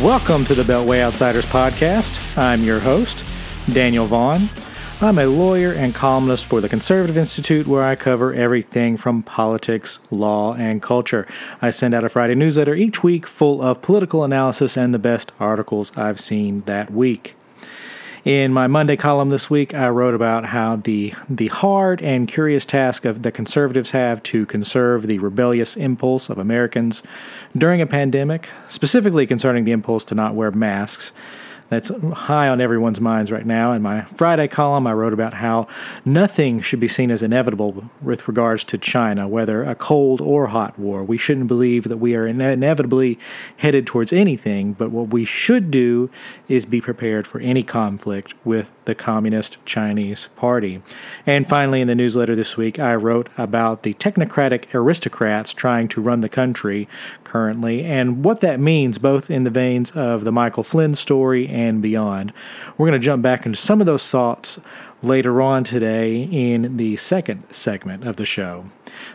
Welcome to the Beltway Outsiders podcast. I'm your host, Daniel Vaughan. I'm a lawyer and columnist for the Conservative Institute, where I cover everything from politics, law, and culture. I send out a Friday newsletter each week full of political analysis and the best articles I've seen that week. In my Monday column this week, I wrote about how the the hard and curious task of the conservatives have to conserve the rebellious impulse of Americans during a pandemic, specifically concerning the impulse to not wear masks that's high on everyone's minds right now. In my Friday column, I wrote about how nothing should be seen as inevitable with regards to China, whether a cold or hot war. We shouldn't believe that we are inevitably headed towards anything, but what we should do is be prepared for any conflict with the Communist Chinese Party. And finally, in the newsletter this week, I wrote about the technocratic aristocrats trying to run the country currently and what that means, both in the veins of the Michael Flynn story and beyond. We're going to jump back into some of those thoughts later on today in the second segment of the show.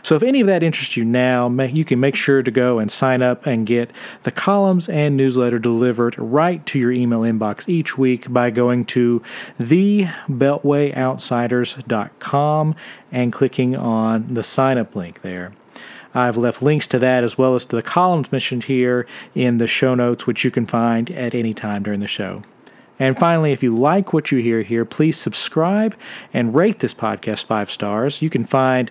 So, if any of that interests you now, you can make sure to go and sign up and get the columns and newsletter delivered right to your email inbox each week by going to thebeltwayoutsiders.com and clicking on the sign up link there. I've left links to that as well as to the columns mentioned here in the show notes, which you can find at any time during the show. And finally, if you like what you hear here, please subscribe and rate this podcast five stars. You can find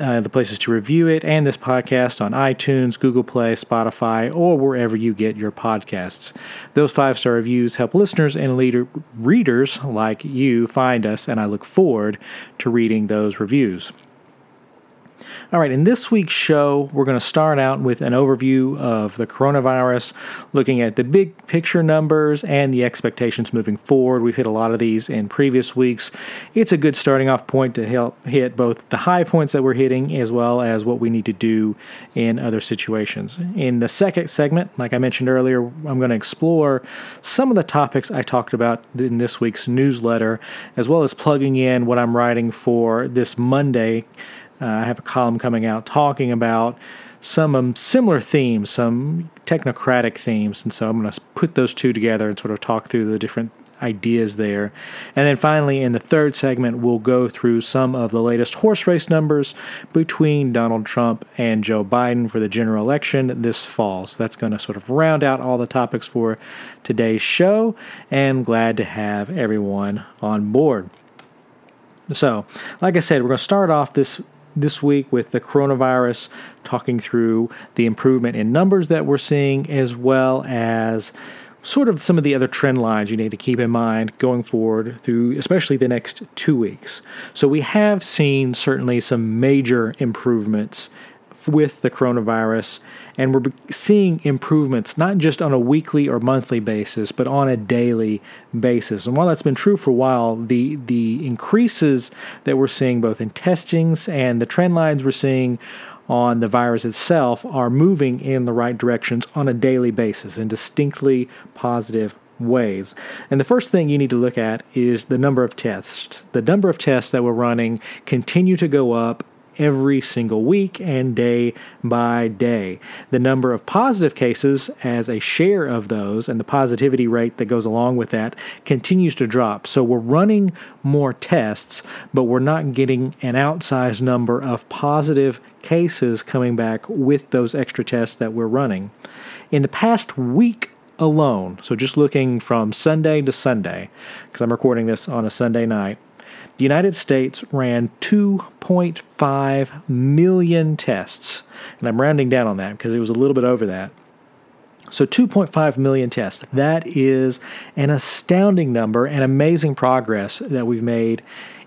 uh, the places to review it and this podcast on iTunes, Google Play, Spotify, or wherever you get your podcasts. Those five star reviews help listeners and leader, readers like you find us, and I look forward to reading those reviews. All right, in this week's show, we're going to start out with an overview of the coronavirus, looking at the big picture numbers and the expectations moving forward. We've hit a lot of these in previous weeks. It's a good starting off point to help hit both the high points that we're hitting as well as what we need to do in other situations. In the second segment, like I mentioned earlier, I'm going to explore some of the topics I talked about in this week's newsletter, as well as plugging in what I'm writing for this Monday uh, I have a column coming out talking about some um, similar themes, some technocratic themes, and so I'm going to put those two together and sort of talk through the different ideas there. And then finally, in the third segment, we'll go through some of the latest horse race numbers between Donald Trump and Joe Biden for the general election this fall. So that's going to sort of round out all the topics for today's show, and glad to have everyone on board. So, like I said, we're going to start off this this week with the coronavirus, talking through the improvement in numbers that we're seeing, as well as sort of some of the other trend lines you need to keep in mind going forward through especially the next two weeks. So, we have seen certainly some major improvements with the coronavirus, and we're seeing improvements not just on a weekly or monthly basis, but on a daily basis. And while that's been true for a while, the the increases that we're seeing both in testings and the trend lines we're seeing on the virus itself are moving in the right directions on a daily basis in distinctly positive ways. And the first thing you need to look at is the number of tests. The number of tests that we're running continue to go up every single week and day by day. The number of positive cases as a share of those and the positivity rate that goes along with that continues to drop. So we're running more tests, but we're not getting an outsized number of positive cases coming back with those extra tests that we're running. In the past week alone, so just looking from Sunday to Sunday, because I'm recording this on a Sunday night, the United States ran 2.5 million tests. And I'm rounding down on that because it was a little bit over that. So 2.5 million tests. That is an astounding number and amazing progress that we've made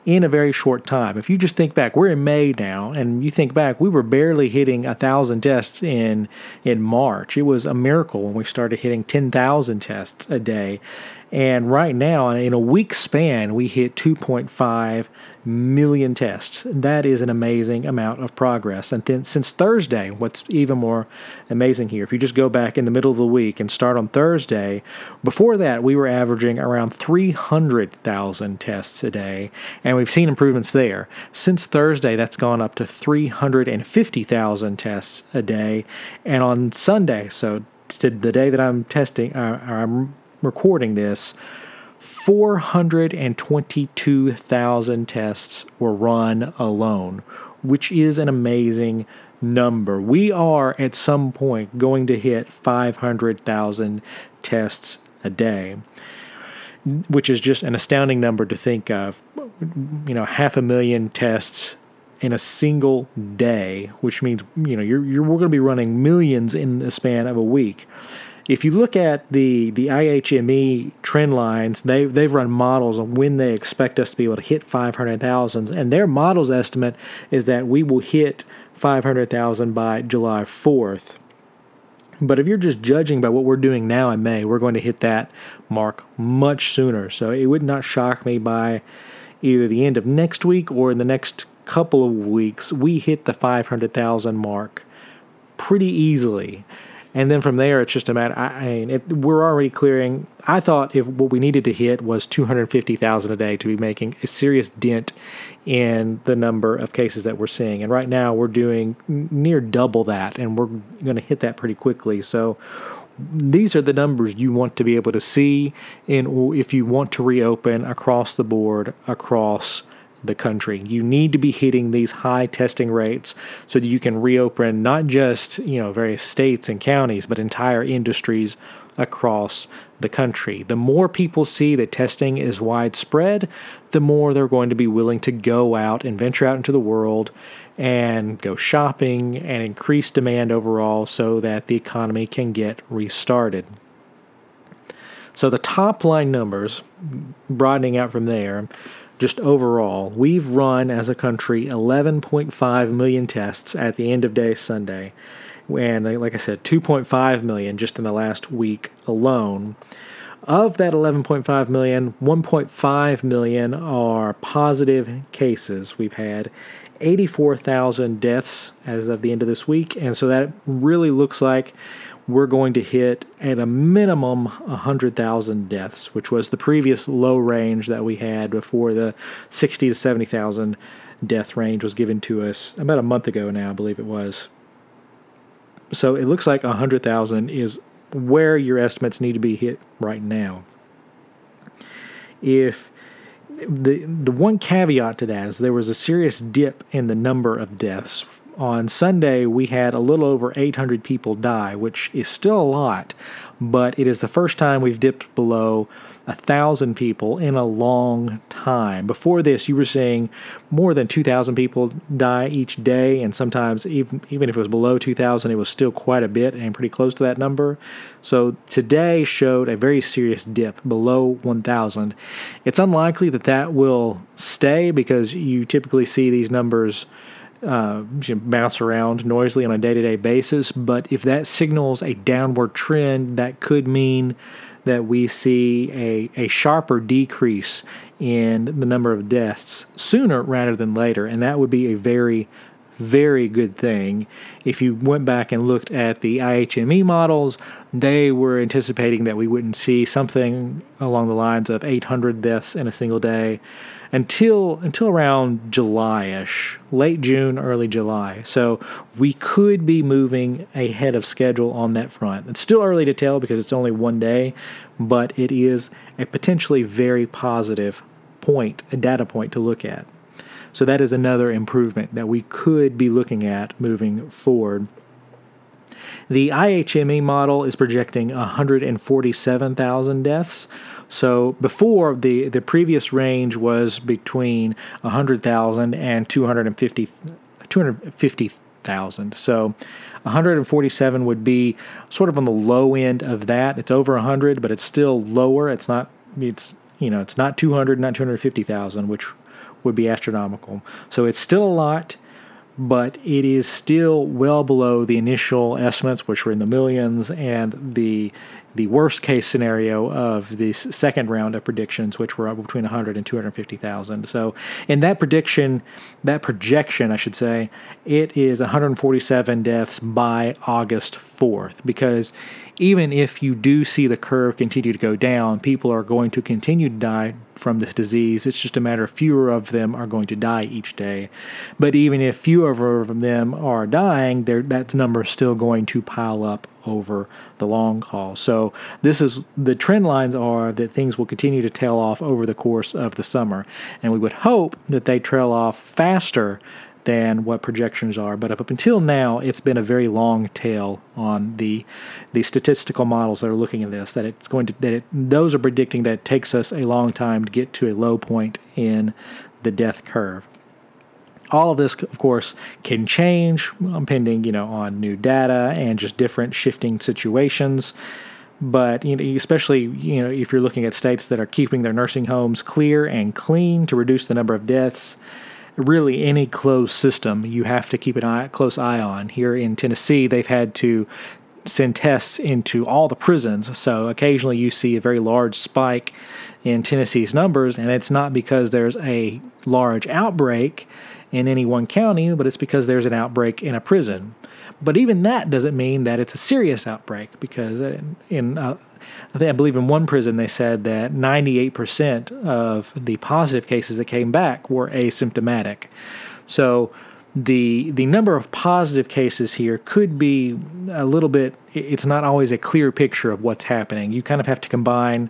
in a very short time. If you just think back, we're in May now, and you think back, we were barely hitting a thousand tests in in March. It was a miracle when we started hitting ten thousand tests a day, and right now, in a week span, we hit 2.5 million tests. That is an amazing amount of progress. And then since Thursday, what's even more amazing here, if you just go back in the middle of the week and start on Thursday, before that, we were averaging around 300,000 tests a day, and we've seen improvements there. Since Thursday, that's gone up to 350,000 tests a day. And on Sunday, so the day that I'm testing, uh, I'm recording this, 422,000 tests were run alone, which is an amazing number. We are at some point going to hit 500,000 tests a day, which is just an astounding number to think of. You know, half a million tests in a single day, which means you know you're, you're we're going to be running millions in the span of a week. If you look at the the IHME trend lines, they they've run models on when they expect us to be able to hit 500,000, and their models estimate is that we will hit 500,000 by July 4th. But if you're just judging by what we're doing now in May, we're going to hit that mark much sooner. So it would not shock me by either the end of next week or in the next couple of weeks, we hit the 500,000 mark pretty easily. And then from there, it's just a matter. I, mean, it, we're already clearing. I thought if what we needed to hit was 250,000 a day to be making a serious dent in the number of cases that we're seeing. And right now, we're doing near double that, and we're going to hit that pretty quickly. So these are the numbers you want to be able to see in if you want to reopen across the board across the country. You need to be hitting these high testing rates so that you can reopen not just, you know, various states and counties, but entire industries across the country. The more people see that testing is widespread, the more they're going to be willing to go out and venture out into the world and go shopping and increase demand overall so that the economy can get restarted. So the top line numbers, broadening out from there, just overall, we've run as a country 11.5 million tests at the end of day Sunday. And like I said, 2.5 million just in the last week alone. Of that 11.5 million, 1.5 million are positive cases. We've had 84,000 deaths as of the end of this week. And so that really looks like we're going to hit at a minimum 100,000 deaths, which was the previous low range that we had before the 60 to 70,000 death range was given to us about a month ago now, I believe it was. So it looks like 100,000 is where your estimates need to be hit right now. If the the one caveat to that is there was a serious dip in the number of deaths on Sunday, we had a little over 800 people die, which is still a lot, but it is the first time we've dipped below thousand people in a long time. Before this, you were seeing more than 2,000 people die each day, and sometimes even even if it was below 2,000, it was still quite a bit and pretty close to that number. So today showed a very serious dip below 1,000. It's unlikely that that will stay because you typically see these numbers uh, bounce around noisily on a day to day basis. But if that signals a downward trend, that could mean that we see a, a sharper decrease in the number of deaths sooner rather than later. And that would be a very, very good thing. If you went back and looked at the IHME models, they were anticipating that we wouldn't see something along the lines of 800 deaths in a single day until until around July-ish, late June, early July. So we could be moving ahead of schedule on that front. It's still early to tell because it's only one day, but it is a potentially very positive point, a data point to look at. So that is another improvement that we could be looking at moving forward. The IHME model is projecting 147,000 deaths. So before the the previous range was between 100,000 and 250 250,000. So 147 would be sort of on the low end of that. It's over 100, but it's still lower. It's not it's you know, it's not 200, not 250,000, which would be astronomical. So it's still a lot but it is still well below the initial estimates, which were in the millions, and the the worst case scenario of the second round of predictions, which were between 100 and 250,000. So, in that prediction, that projection, I should say, it is 147 deaths by August 4th, because even if you do see the curve continue to go down, people are going to continue to die from this disease. It's just a matter of fewer of them are going to die each day. But even if fewer of them are dying, that number is still going to pile up over the long haul. So this is the trend lines are that things will continue to tail off over the course of the summer, and we would hope that they trail off faster than what projections are. But up until now, it's been a very long tail on the the statistical models that are looking at this. That it's going to that it, those are predicting that it takes us a long time to get to a low point in the death curve. All of this, of course, can change um, pending, you know, on new data and just different shifting situations. But you know, especially you know if you're looking at states that are keeping their nursing homes clear and clean to reduce the number of deaths, really any closed system you have to keep an eye, close eye on. Here in Tennessee, they've had to send tests into all the prisons. So occasionally you see a very large spike in Tennessee's numbers, and it's not because there's a large outbreak in any one county, but it's because there's an outbreak in a prison. But even that doesn't mean that it's a serious outbreak because in, uh, I think I believe in one prison they said that 98% of the positive cases that came back were asymptomatic. So the the number of positive cases here could be a little bit it's not always a clear picture of what's happening. You kind of have to combine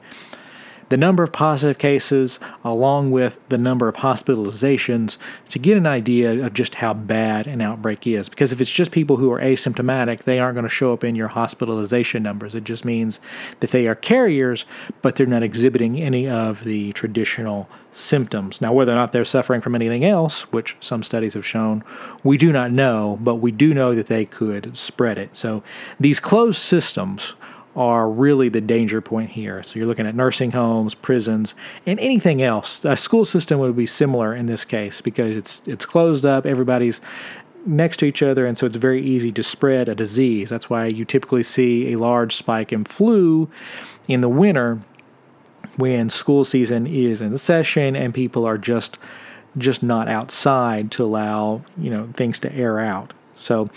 the number of positive cases along with the number of hospitalizations to get an idea of just how bad an outbreak is. Because if it's just people who are asymptomatic, they aren't going to show up in your hospitalization numbers. It just means that they are carriers, but they're not exhibiting any of the traditional symptoms. Now, whether or not they're suffering from anything else, which some studies have shown, we do not know, but we do know that they could spread it. So these closed systems are really the danger point here. So you're looking at nursing homes, prisons, and anything else. A school system would be similar in this case because it's it's closed up, everybody's next to each other, and so it's very easy to spread a disease. That's why you typically see a large spike in flu in the winter when school season is in session and people are just just not outside to allow you know things to air out. So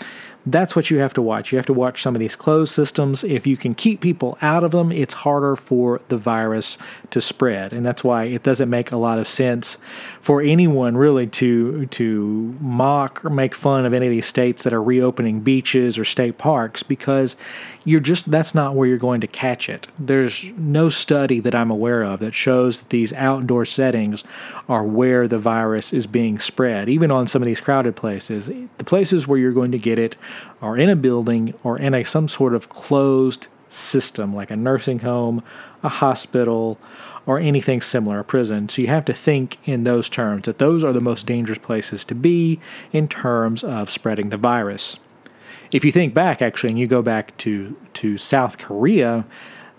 that's what you have to watch. You have to watch some of these closed systems. If you can keep people out of them, it's harder for the virus to spread. And that's why it doesn't make a lot of sense for anyone really to to mock or make fun of any of these states that are reopening beaches or state parks because you're just that's not where you're going to catch it. There's no study that I'm aware of that shows that these outdoor settings are where the virus is being spread. Even on some of these crowded places, the places where you're going to get it are in a building or in a some sort of closed system like a nursing home, a hospital, or anything similar, a prison. So you have to think in those terms that those are the most dangerous places to be in terms of spreading the virus. If you think back, actually, and you go back to, to South Korea,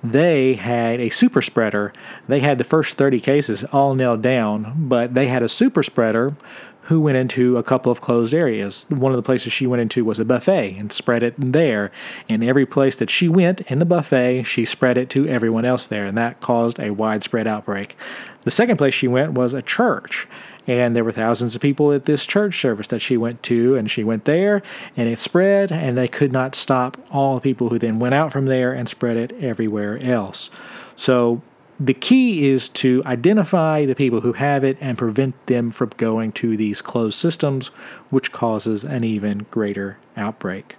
they had a super spreader. They had the first 30 cases all nailed down, but they had a super spreader who went into a couple of closed areas. One of the places she went into was a buffet and spread it there. And every place that she went in the buffet, she spread it to everyone else there, and that caused a widespread outbreak. The second place she went was a church. And there were thousands of people at this church service that she went to, and she went there, and it spread, and they could not stop all the people who then went out from there and spread it everywhere else. So the key is to identify the people who have it and prevent them from going to these closed systems, which causes an even greater outbreak.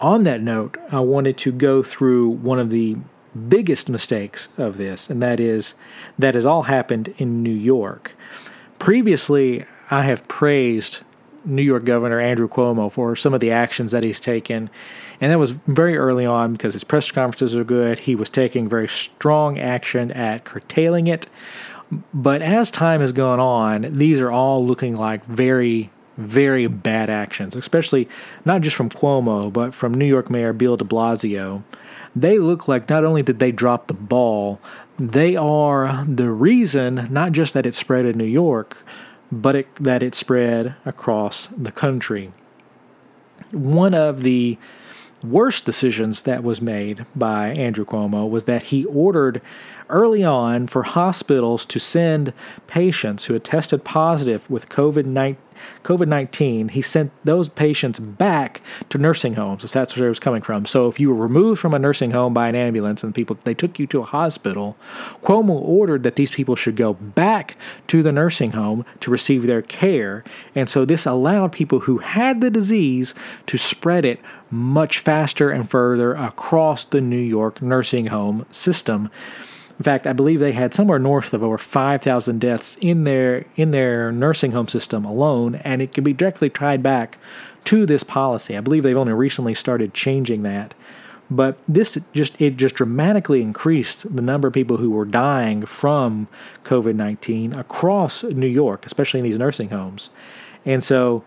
On that note, I wanted to go through one of the biggest mistakes of this, and that is that has all happened in New York. Previously, I have praised New York Governor Andrew Cuomo for some of the actions that he's taken. And that was very early on because his press conferences are good. He was taking very strong action at curtailing it. But as time has gone on, these are all looking like very, very bad actions, especially not just from Cuomo, but from New York Mayor Bill de Blasio. They look like not only did they drop the ball, they are the reason, not just that it spread in New York, but it, that it spread across the country. One of the worst decisions that was made by Andrew Cuomo was that he ordered early on for hospitals to send patients who had tested positive with COVID 19 COVID 19, he sent those patients back to nursing homes, if that's where it was coming from. So if you were removed from a nursing home by an ambulance and people they took you to a hospital, Cuomo ordered that these people should go back to the nursing home to receive their care. And so this allowed people who had the disease to spread it much faster and further across the New York nursing home system. In fact, I believe they had somewhere north of over 5,000 deaths in their in their nursing home system alone, and it can be directly tied back to this policy. I believe they've only recently started changing that. But this just it just dramatically increased the number of people who were dying from COVID-19 across New York, especially in these nursing homes. And so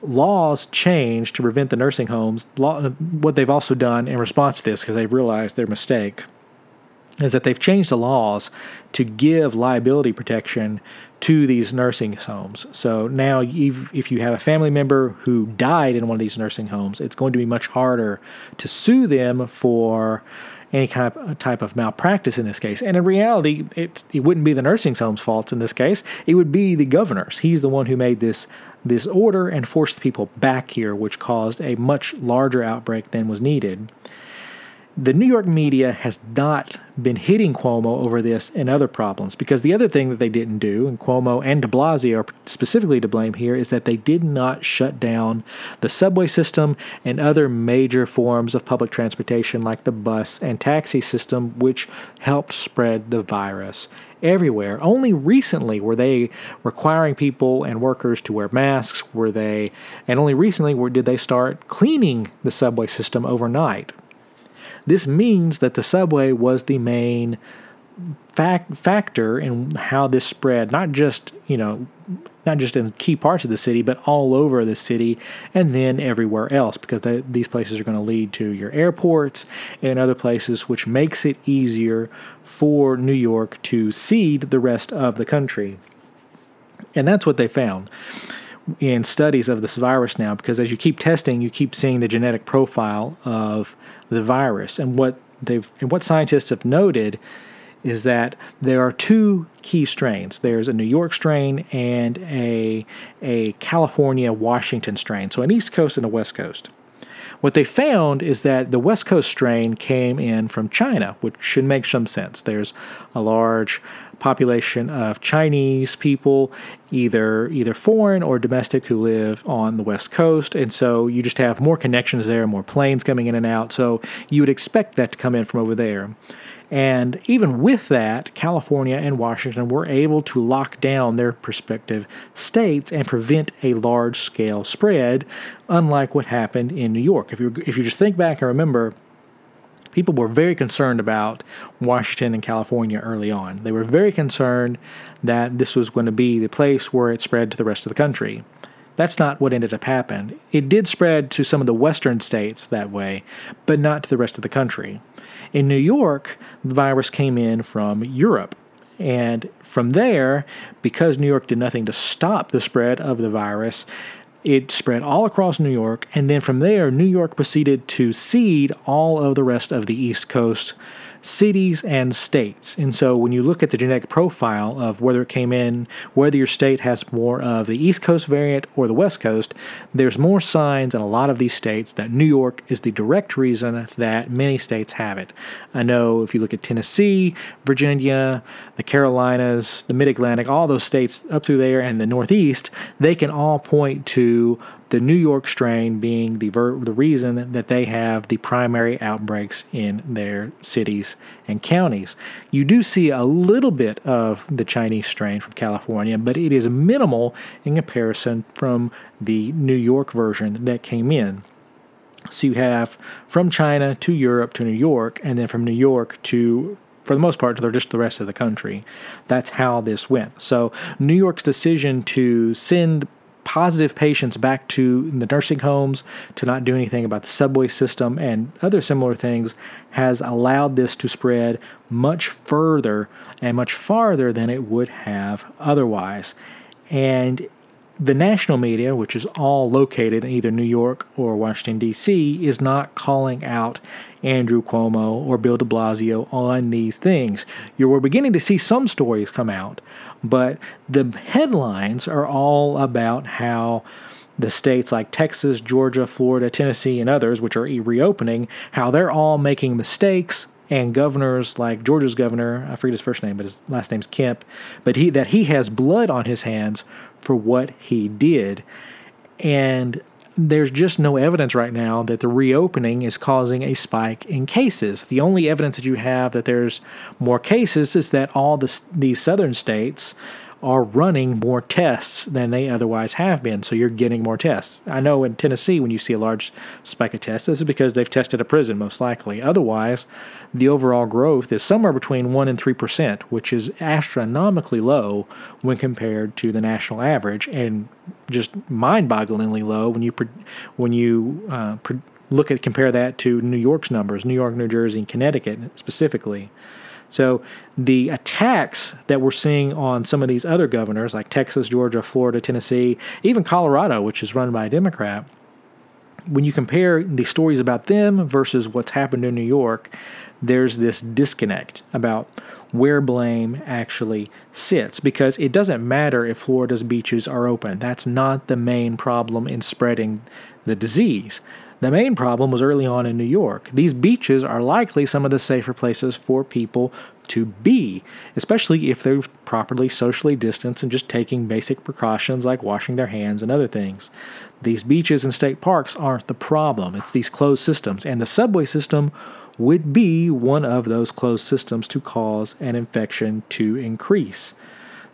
laws change to prevent the nursing homes. Law, what they've also done in response to this, because they've realized their mistake, is that they've changed the laws to give liability protection to these nursing homes. So now, if you have a family member who died in one of these nursing homes, it's going to be much harder to sue them for any kind of type of malpractice in this case. And in reality, it it wouldn't be the nursing home's fault in this case. It would be the governor's. He's the one who made this this order and forced people back here, which caused a much larger outbreak than was needed the New York media has not been hitting Cuomo over this and other problems because the other thing that they didn't do, and Cuomo and de Blasio are specifically to blame here, is that they did not shut down the subway system and other major forms of public transportation like the bus and taxi system, which helped spread the virus everywhere. Only recently were they requiring people and workers to wear masks, were they, and only recently were, did they start cleaning the subway system overnight. This means that the subway was the main fact, factor in how this spread, not just, you know, not just in key parts of the city, but all over the city and then everywhere else, because they, these places are going to lead to your airports and other places, which makes it easier for New York to seed the rest of the country. And that's what they found in studies of this virus now because as you keep testing, you keep seeing the genetic profile of the virus. And what they've and what scientists have noted is that there are two key strains. There's a New York strain and a a California Washington strain. So an East Coast and a West Coast. What they found is that the West Coast strain came in from China, which should make some sense. There's a large population of Chinese people, either either foreign or domestic, who live on the West Coast, and so you just have more connections there, more planes coming in and out. So you would expect that to come in from over there. And even with that, California and Washington were able to lock down their prospective states and prevent a large scale spread, unlike what happened in New York. If you if you just think back and remember people were very concerned about Washington and California early on. They were very concerned that this was going to be the place where it spread to the rest of the country. That's not what ended up happening. It did spread to some of the western states that way, but not to the rest of the country. In New York, the virus came in from Europe. And from there, because New York did nothing to stop the spread of the virus, it spread all across New York, and then from there, New York proceeded to seed all of the rest of the East Coast cities and states. And so when you look at the genetic profile of whether it came in, whether your state has more of the East Coast variant or the West Coast, there's more signs in a lot of these states that New York is the direct reason that many states have it. I know if you look at Tennessee, Virginia, the Carolinas, the Mid Atlantic, all those states up through there and the Northeast, they can all point to the New York strain being the ver- the reason that they have the primary outbreaks in their cities and counties. You do see a little bit of the Chinese strain from California, but it is minimal in comparison from the New York version that came in. So you have from China to Europe to New York, and then from New York to for the most part, to just the rest of the country. That's how this went. So, New York's decision to send positive patients back to the nursing homes, to not do anything about the subway system, and other similar things has allowed this to spread much further and much farther than it would have otherwise. And the national media, which is all located in either New York or Washington, D.C., is not calling out Andrew Cuomo or Bill de Blasio on these things. You're beginning to see some stories come out, but the headlines are all about how the states like Texas, Georgia, Florida, Tennessee, and others, which are reopening, how they're all making mistakes and governors like Georgia's governor, I forget his first name, but his last name's Kemp, but he that he has blood on his hands for what he did. And there's just no evidence right now that the reopening is causing a spike in cases. The only evidence that you have that there's more cases is that all the, these southern states are running more tests than they otherwise have been. So you're getting more tests. I know in Tennessee, when you see a large spike of tests, this is because they've tested a prison, most likely. Otherwise, the overall growth is somewhere between 1% and 3%, which is astronomically low when compared to the national average and just mind bogglingly low when you, when you uh, look at compare that to New York's numbers, New York, New Jersey, and Connecticut specifically. So the attacks that we're seeing on some of these other governors, like Texas, Georgia, Florida, Tennessee, even Colorado, which is run by a Democrat, when you compare the stories about them versus what's happened in New York, there's this disconnect about where blame actually sits because it doesn't matter if Florida's beaches are open. That's not the main problem in spreading the disease. The main problem was early on in New York. These beaches are likely some of the safer places for people to be, especially if they're properly socially distanced and just taking basic precautions like washing their hands and other things. These beaches and state parks aren't the problem, it's these closed systems, and the subway system would be one of those closed systems to cause an infection to increase.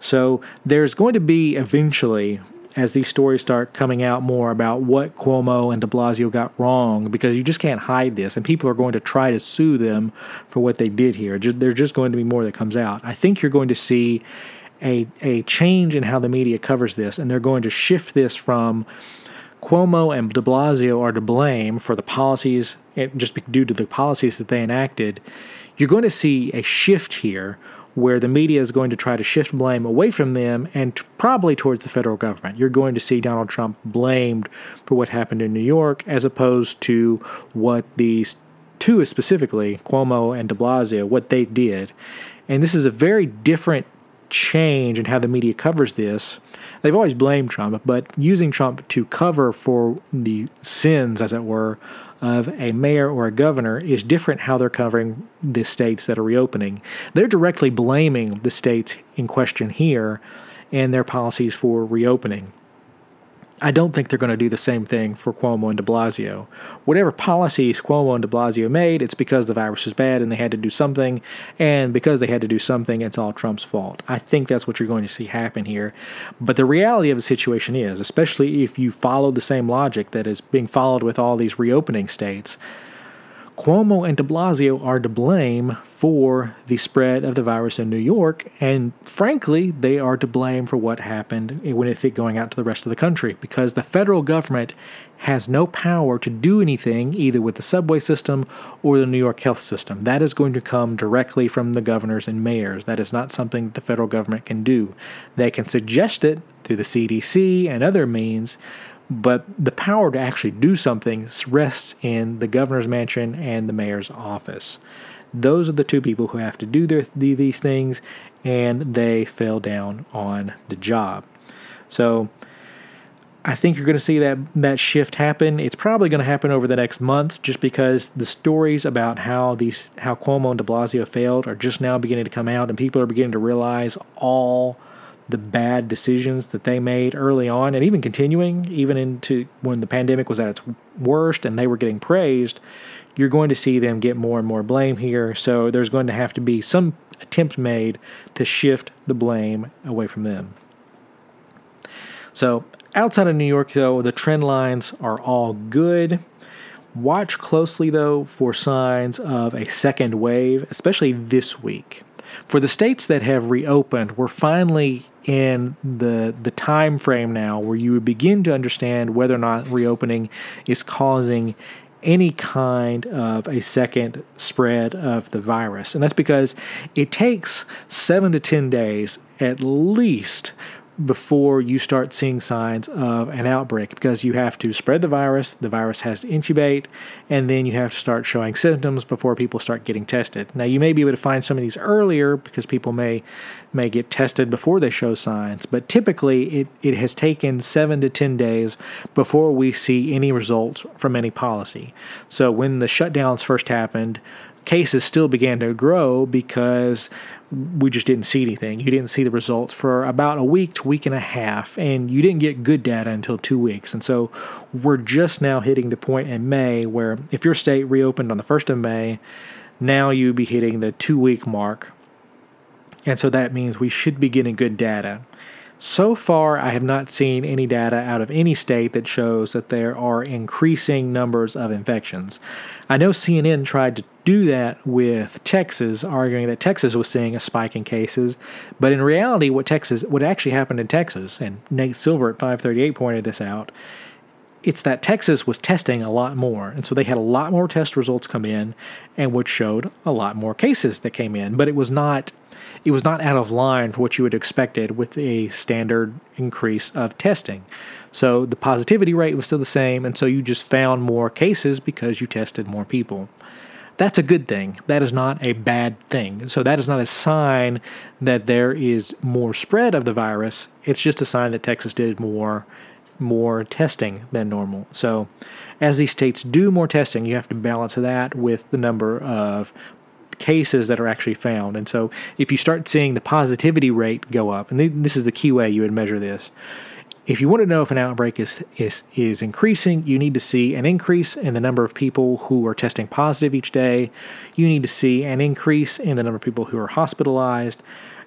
So there's going to be eventually as these stories start coming out more about what Cuomo and de Blasio got wrong, because you just can't hide this, and people are going to try to sue them for what they did here. Just, there's just going to be more that comes out. I think you're going to see a, a change in how the media covers this, and they're going to shift this from Cuomo and de Blasio are to blame for the policies, just due to the policies that they enacted. You're going to see a shift here where the media is going to try to shift blame away from them and t- probably towards the federal government. You're going to see Donald Trump blamed for what happened in New York as opposed to what these two specifically, Cuomo and de Blasio, what they did. And this is a very different change in how the media covers this. They've always blamed Trump, but using Trump to cover for the sins, as it were, of a mayor or a governor is different how they're covering the states that are reopening. They're directly blaming the states in question here and their policies for reopening. I don't think they're going to do the same thing for Cuomo and de Blasio. Whatever policies Cuomo and de Blasio made, it's because the virus is bad and they had to do something. And because they had to do something, it's all Trump's fault. I think that's what you're going to see happen here. But the reality of the situation is, especially if you follow the same logic that is being followed with all these reopening states, Cuomo and de Blasio are to blame for the spread of the virus in New York, and frankly, they are to blame for what happened when it going out to the rest of the country because the federal government has no power to do anything either with the subway system or the New York health system. That is going to come directly from the governors and mayors. That is not something the federal government can do. They can suggest it through the CDC and other means, but the power to actually do something rests in the governor's mansion and the mayor's office. Those are the two people who have to do their, these things, and they fell down on the job. So I think you're going to see that that shift happen. It's probably going to happen over the next month, just because the stories about how these how Cuomo and De Blasio failed are just now beginning to come out, and people are beginning to realize all the bad decisions that they made early on and even continuing even into when the pandemic was at its worst and they were getting praised you're going to see them get more and more blame here. So there's going to have to be some attempt made to shift the blame away from them. So outside of new york though the trend lines are all good. Watch closely though for signs of a second wave especially this week. For the states that have reopened, we're finally in the the time frame now where you would begin to understand whether or not reopening is causing any kind of a second spread of the virus. And that's because it takes 7 to 10 days at least before you start seeing signs of an outbreak because you have to spread the virus, the virus has to incubate, and then you have to start showing symptoms before people start getting tested. Now you may be able to find some of these earlier because people may may get tested before they show signs, but typically it, it has taken seven to ten days before we see any results from any policy. So when the shutdowns first happened, cases still began to grow because we just didn't see anything. You didn't see the results for about a week to week and a half, and you didn't get good data until two weeks. And so we're just now hitting the point in May where if your state reopened on the 1st of May, now you'd be hitting the two week mark. And so that means we should be getting good data. So far, I have not seen any data out of any state that shows that there are increasing numbers of infections. I know CNN tried to do that with Texas, arguing that Texas was seeing a spike in cases, but in reality, what Texas, what actually happened in Texas, and Nate Silver at 538 pointed this out, it's that Texas was testing a lot more, and so they had a lot more test results come in, and which showed a lot more cases that came in, but it was not it was not out of line for what you would expected with a standard increase of testing. So the positivity rate was still the same, and so you just found more cases because you tested more people. That's a good thing. That is not a bad thing. So that is not a sign that there is more spread of the virus. It's just a sign that Texas did more more testing than normal. So as these states do more testing, you have to balance that with the number of cases that are actually found. And so if you start seeing the positivity rate go up, and this is the key way you would measure this. If you want to know if an outbreak is, is, is increasing, you need to see an increase in the number of people who are testing positive each day. You need to see an increase in the number of people who are hospitalized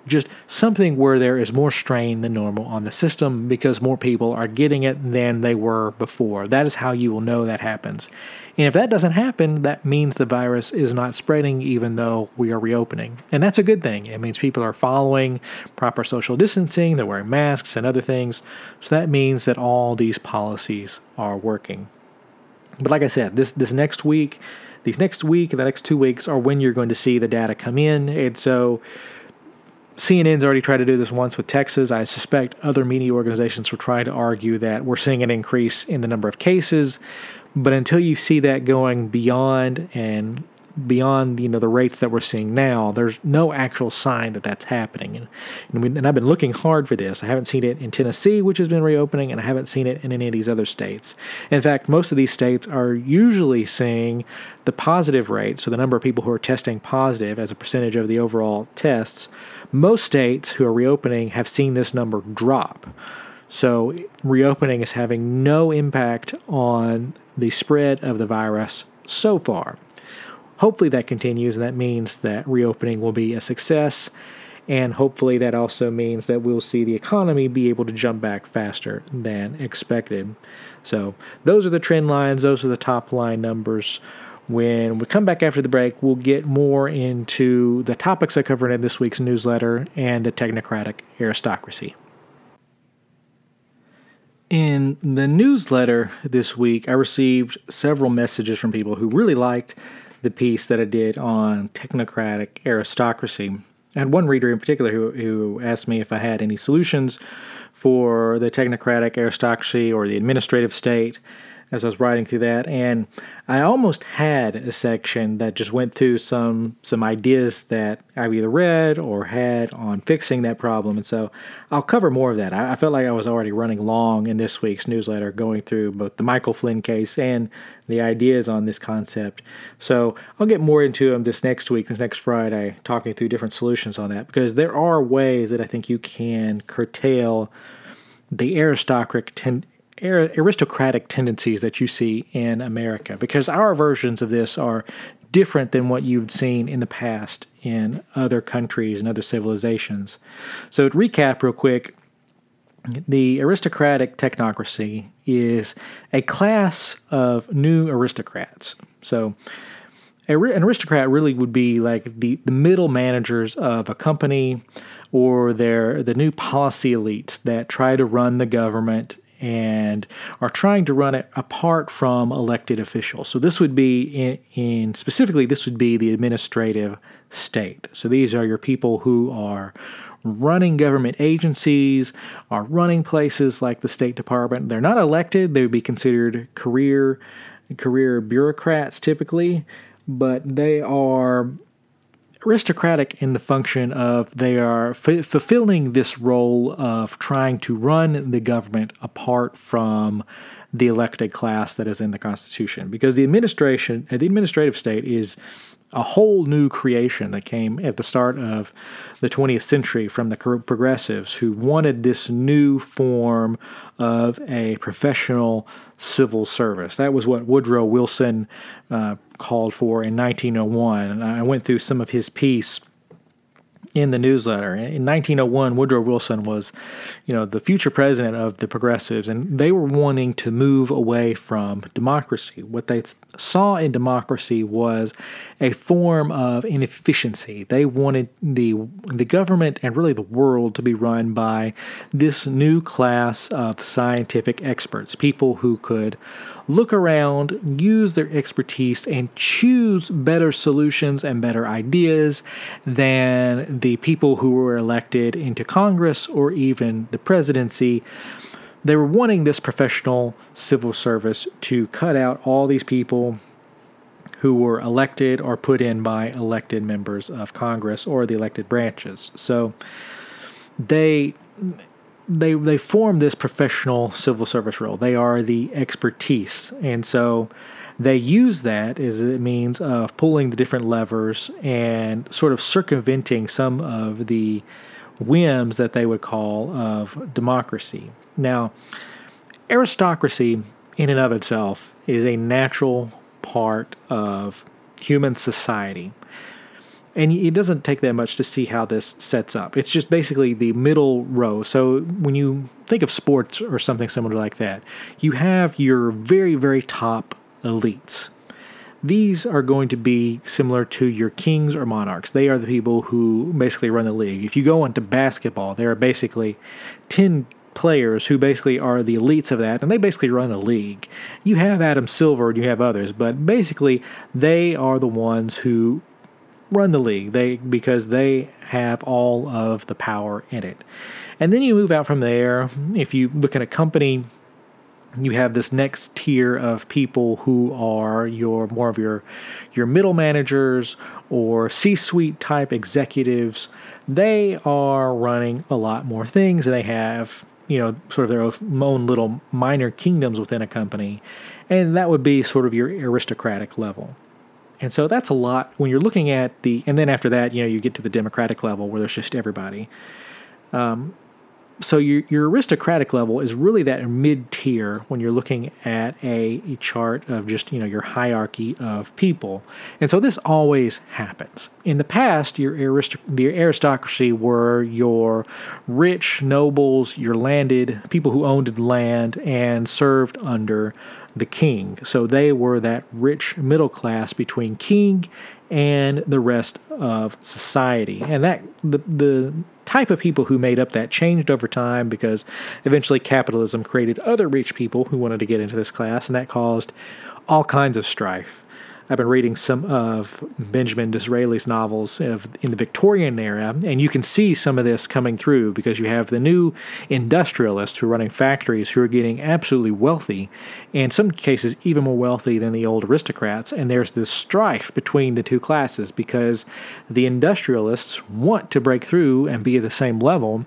just something where there is more strain than normal on the system because more people are getting it than they were before. That is how you will know that happens. And if that doesn't happen, that means the virus is not spreading even though we are reopening. And that's a good thing. It means people are following proper social distancing, they're wearing masks and other things. So that means that all these policies are working. But like I said, this this next week, these next week, the next two weeks are when you're going to see the data come in. And so CNN's already tried to do this once with Texas. I suspect other media organizations will try to argue that we're seeing an increase in the number of cases, but until you see that going beyond and beyond you know the rates that we're seeing now, there's no actual sign that that's happening. And and, we, and, I've been looking hard for this. I haven't seen it in Tennessee, which has been reopening, and I haven't seen it in any of these other states. In fact, most of these states are usually seeing the positive rate, so the number of people who are testing positive as a percentage of the overall tests. Most states who are reopening have seen this number drop. So reopening is having no impact on the spread of the virus so far. Hopefully that continues, and that means that reopening will be a success. And hopefully that also means that we'll see the economy be able to jump back faster than expected. So those are the trend lines, those are the top line numbers. When we come back after the break, we'll get more into the topics I covered in this week's newsletter and the technocratic aristocracy. In the newsletter this week, I received several messages from people who really liked the piece that I did on technocratic aristocracy. I had one reader in particular who, who asked me if I had any solutions for the technocratic aristocracy or the administrative state as I was writing through that, and I almost had a section that just went through some some ideas that I've either read or had on fixing that problem, and so I'll cover more of that. I, I felt like I was already running long in this week's newsletter, going through both the Michael Flynn case and the ideas on this concept. So I'll get more into them this next week, this next Friday, talking through different solutions on that because there are ways that I think you can curtail the aristocratic ten- aristocratic tendencies that you see in America because our versions of this are different than what you've seen in the past in other countries and other civilizations. So, to recap real quick, the aristocratic technocracy is a class of new aristocrats. So, an aristocrat really would be like the, the middle managers of a company or they're the new policy elites that try to run the government and are trying to run it apart from elected officials. So this would be in, in, specifically this would be the administrative state. So these are your people who are running government agencies, are running places like the State Department. They're not elected, they would be considered career career bureaucrats typically, but they are aristocratic in the function of they are f- fulfilling this role of trying to run the government apart from the elected class that is in the Constitution. Because the administration, uh, the administrative state is a whole new creation that came at the start of the 20th century from the progressives who wanted this new form of a professional civil service. That was what Woodrow Wilson uh, called for in 1901. And I went through some of his piece in the newsletter. In 1901, Woodrow Wilson was, you know, the future president of the progressives, and they were wanting to move away from democracy. What they saw in democracy was a form of inefficiency. They wanted the the government and really the world to be run by this new class of scientific experts, people who could look around, use their expertise, and choose better solutions and better ideas than the people who were elected into Congress or even the presidency. They were wanting this professional civil service to cut out all these people who were elected or put in by elected members of Congress or the elected branches. So they they they form this professional civil service role. They are the expertise, and so they use that as a means of pulling the different levers and sort of circumventing some of the whims that they would call of democracy. Now, aristocracy in and of itself is a natural part of human society and it doesn't take that much to see how this sets up. It's just basically the middle row. So when you think of sports or something similar like that, you have your very, very top elites. These are going to be similar to your kings or monarchs. They are the people who basically run the league. If you go into basketball, there are basically 10 players who basically are the elites of that, and they basically run the league. You have Adam Silver and you have others, but basically they are the ones who run the league. They because they have all of the power in it. And then you move out from there. If you look at a company, you have this next tier of people who are your more of your your middle managers or C-suite type executives. They are running a lot more things they have you know sort of their own little minor kingdoms within a company and that would be sort of your aristocratic level and so that's a lot when you're looking at the, and then after that, you know, you get to the democratic level where there's just everybody. Um, so your your aristocratic level is really that mid tier when you're looking at a, a, chart of just you know your hierarchy of people, and so this always happens. In the past, your aristoc- the aristocracy were your rich nobles, your landed people who owned land and served under the king. So they were that rich middle class between king and the rest of society. And that the the type of people who made up that changed over time because eventually capitalism created other rich people who wanted to get into this class and that caused all kinds of strife. I've been reading some of Benjamin Disraeli's novels of, in the Victorian era, and you can see some of this coming through because you have the new industrialists who are running factories who are getting absolutely wealthy, in some cases even more wealthy than the old aristocrats. And there's this strife between the two classes because the industrialists want to break through and be at the same level,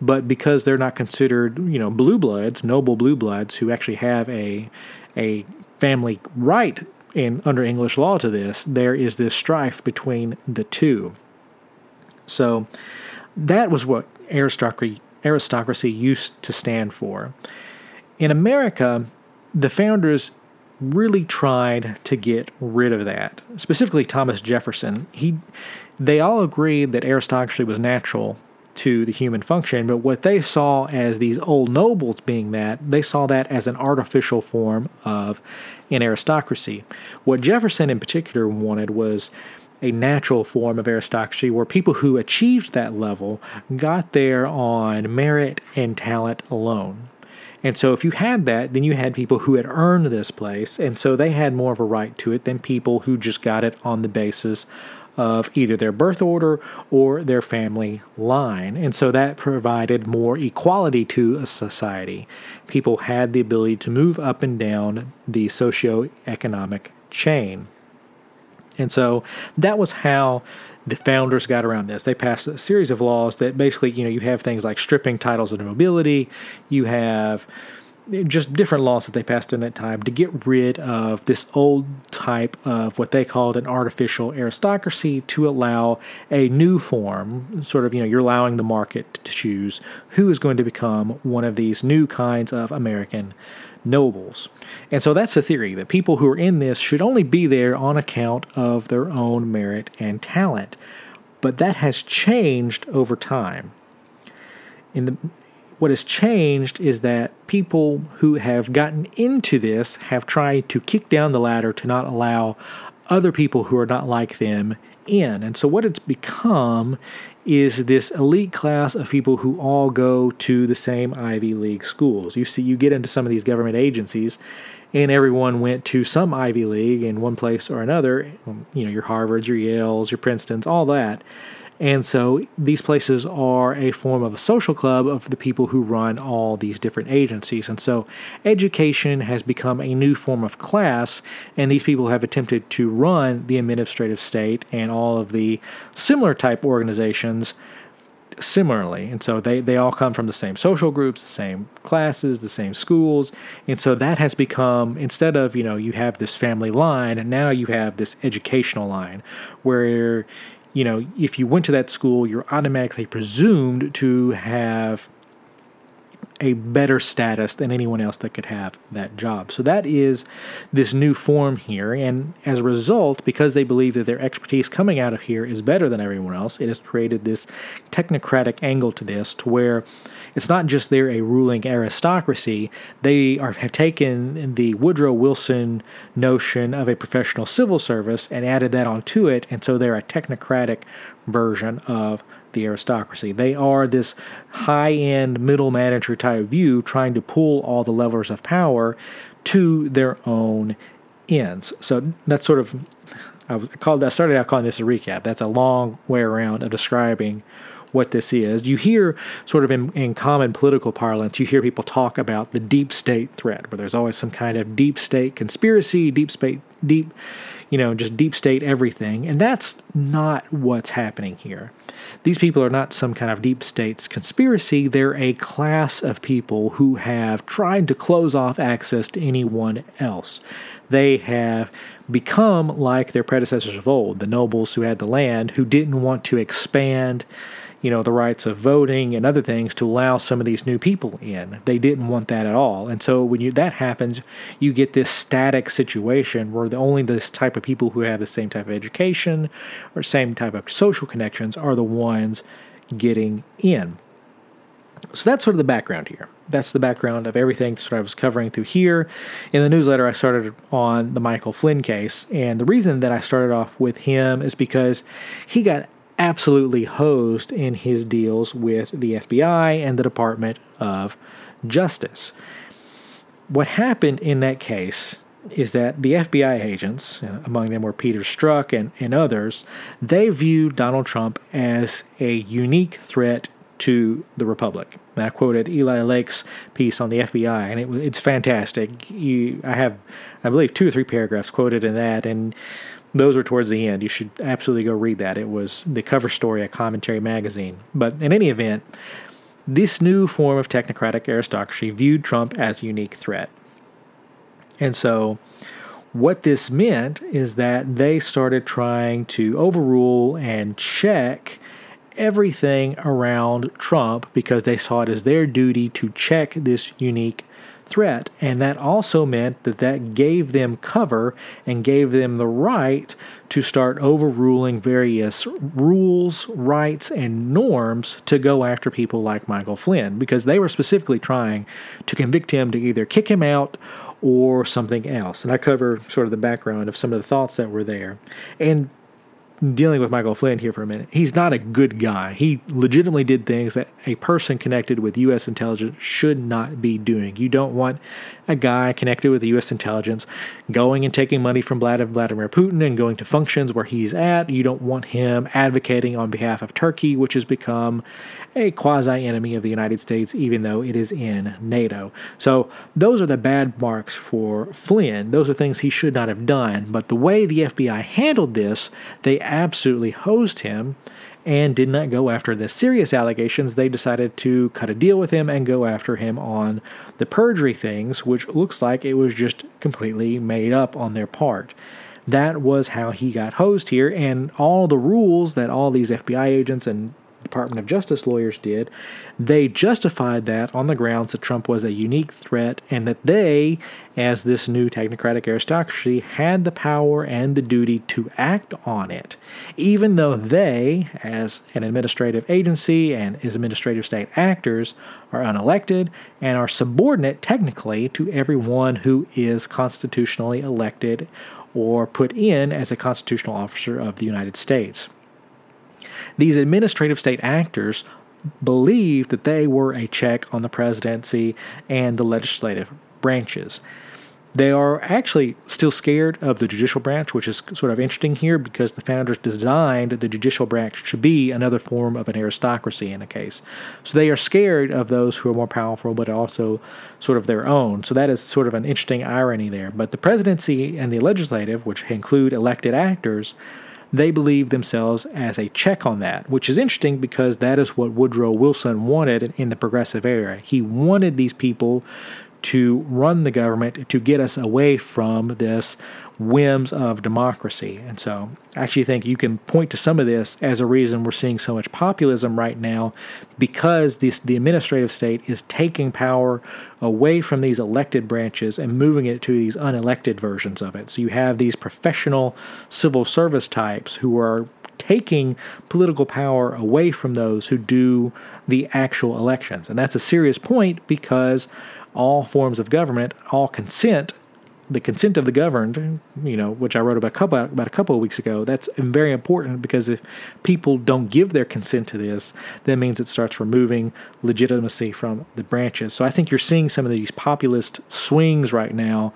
but because they're not considered, you know, blue bloods, noble blue bloods who actually have a a family right in under English law to this, there is this strife between the two. So that was what aristocracy aristocracy used to stand for. In America, the founders really tried to get rid of that. Specifically Thomas Jefferson. He they all agreed that aristocracy was natural to the human function, but what they saw as these old nobles being that, they saw that as an artificial form of an aristocracy. What Jefferson in particular wanted was a natural form of aristocracy where people who achieved that level got there on merit and talent alone. And so, if you had that, then you had people who had earned this place, and so they had more of a right to it than people who just got it on the basis of either their birth order or their family line. And so that provided more equality to a society. People had the ability to move up and down the socioeconomic chain. And so that was how the founders got around this. They passed a series of laws that basically, you know, you have things like stripping titles of nobility, you have just different laws that they passed in that time to get rid of this old type of what they called an artificial aristocracy to allow a new form sort of you know you're allowing the market to choose who is going to become one of these new kinds of american nobles. And so that's the theory that people who are in this should only be there on account of their own merit and talent. But that has changed over time. In the what has changed is that people who have gotten into this have tried to kick down the ladder to not allow other people who are not like them in. And so, what it's become is this elite class of people who all go to the same Ivy League schools. You see, you get into some of these government agencies, and everyone went to some Ivy League in one place or another. You know, your Harvards, your Yales, your Princetons, all that. And so these places are a form of a social club of the people who run all these different agencies. And so education has become a new form of class, and these people have attempted to run the administrative state and all of the similar type organizations similarly. And so they, they all come from the same social groups, the same classes, the same schools. And so that has become, instead of, you know, you have this family line, and now you have this educational line where you know, if you went to that school, you're automatically presumed to have a better status than anyone else that could have that job. So that is this new form here. And as a result, because they believe that their expertise coming out of here is better than everyone else, it has created this technocratic angle to this to where it's not just they're a ruling aristocracy, they are, have taken the Woodrow Wilson notion of a professional civil service and added that onto it. And so they're a technocratic version of the aristocracy. They are this high end middle manager type view trying to pull all the levers of power to their own ends. So that's sort of I was called I started out calling this a recap. That's a long way around of describing what this is. You hear sort of in, in common political parlance, you hear people talk about the deep state threat, where there's always some kind of deep state conspiracy, deep state deep you know, just deep state everything. And that's not what's happening here. These people are not some kind of deep states conspiracy. They're a class of people who have tried to close off access to anyone else. They have become like their predecessors of old, the nobles who had the land, who didn't want to expand you know, the rights of voting and other things to allow some of these new people in. They didn't want that at all. And so when you, that happens, you get this static situation where the, only this type of people who have the same type of education or same type of social connections are the ones getting in. So that's sort of the background here. That's the background of everything that I was covering through here. In the newsletter, I started on the Michael Flynn case. And the reason that I started off with him is because he got absolutely hosed in his deals with the FBI and the Department of Justice. What happened in that case is that the FBI agents, among them were Peter Strzok and, and others, they viewed Donald Trump as a unique threat to the Republic. And I quoted Eli Lake's piece on the FBI, and it, it's fantastic. You, I have, I believe, two or three paragraphs quoted in that, and those were towards the end. You should absolutely go read that. It was the cover story at Commentary Magazine. But in any event, this new form of technocratic aristocracy viewed Trump as a unique threat. And so, what this meant is that they started trying to overrule and check everything around Trump because they saw it as their duty to check this unique threat. And that also meant that that gave them cover and gave them the right to start overruling various rules, rights, and norms to go after people like Michael Flynn because they were specifically trying to convict him to either kick him out or something else. And I cover sort of the background of some of the thoughts that were there. And dealing with Michael Flynn here for a minute. He's not a good guy. He legitimately did things that a person connected with U.S. intelligence should not be doing. You don't want a guy connected with the U.S. intelligence going and taking money from Vladimir Putin and going to functions where he's at. You don't want him advocating on behalf of Turkey, which has become a quasi enemy of the United States, even though it is in NATO. So those are the bad marks for Flynn. Those are things he should not have done. But the way the FBI handled this, they absolutely hosed him and did not go after the serious allegations. They decided to cut a deal with him and go after him on the perjury things, which looks like it was just completely made up on their part. That was how he got hosed here, and all the rules that all these FBI agents and Department of Justice lawyers did, they justified that on the grounds that Trump was a unique threat and that they, as this new technocratic aristocracy, had the power and the duty to act on it, even though they, as an administrative agency and as administrative state actors, are unelected and are subordinate technically to everyone who is constitutionally elected or put in as a constitutional officer of the United States. These administrative state actors believed that they were a check on the presidency and the legislative branches. They are actually still scared of the judicial branch, which is sort of interesting here because the founders designed the judicial branch to be another form of an aristocracy in a case. So they are scared of those who are more powerful, but also sort of their own. So that is sort of an interesting irony there. But the presidency and the legislative, which include elected actors, they believe themselves as a check on that, which is interesting because that is what Woodrow Wilson wanted in the progressive era. He wanted these people to run the government to get us away from this whims of democracy. And so I actually think you can point to some of this as a reason we're seeing so much populism right now because this the administrative state is taking power away from these elected branches and moving it to these unelected versions of it. So you have these professional civil service types who are taking political power away from those who do the actual elections. And that's a serious point because all forms of government, all consent the consent of the governed, you know, which I wrote about a couple about a couple of weeks ago. That's very important because if people don't give their consent to this, that means it starts removing legitimacy from the branches. So I think you're seeing some of these populist swings right now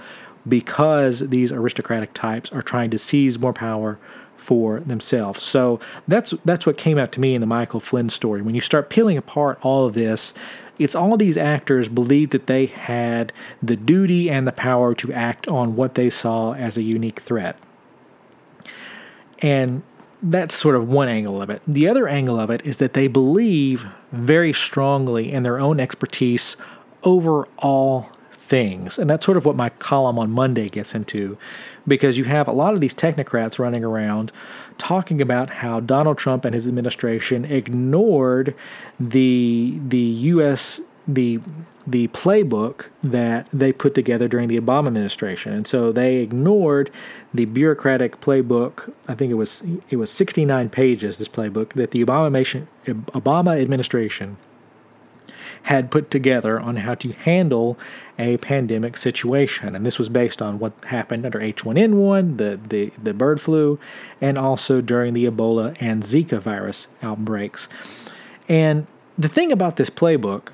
because these aristocratic types are trying to seize more power for themselves. So that's that's what came out to me in the Michael Flynn story. When you start peeling apart all of this, it's all these actors believed that they had the duty and the power to act on what they saw as a unique threat. And that's sort of one angle of it. The other angle of it is that they believe very strongly in their own expertise over all things. And that's sort of what my column on Monday gets into because you have a lot of these technocrats running around talking about how Donald Trump and his administration ignored the the US the the playbook that they put together during the Obama administration. And so they ignored the bureaucratic playbook. I think it was it was 69 pages this playbook that the Obama Obama administration had put together on how to handle a pandemic situation. And this was based on what happened under H1N1, the, the, the bird flu, and also during the Ebola and Zika virus outbreaks. And the thing about this playbook,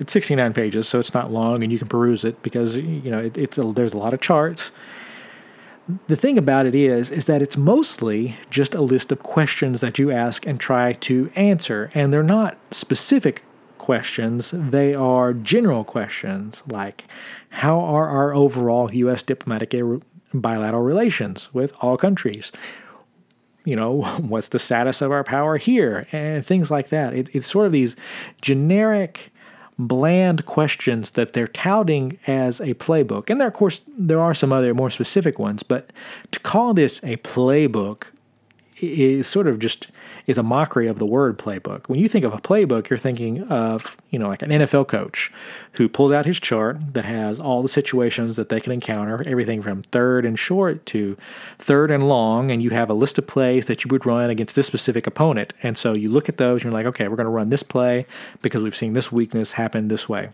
it's 69 pages, so it's not long, and you can peruse it because you know it, it's a, there's a lot of charts. The thing about it is, is that it's mostly just a list of questions that you ask and try to answer, and they're not specific questions, they are general questions like how are our overall U.S. diplomatic bilateral relations with all countries? You know, what's the status of our power here? And things like that. It, it's sort of these generic, bland questions that they're touting as a playbook. And there, of course, there are some other more specific ones, but to call this a playbook is sort of just is a mockery of the word playbook. When you think of a playbook, you're thinking of, you know, like an NFL coach who pulls out his chart that has all the situations that they can encounter, everything from third and short to third and long, and you have a list of plays that you would run against this specific opponent. And so you look at those and you're like, okay, we're going to run this play because we've seen this weakness happen this way.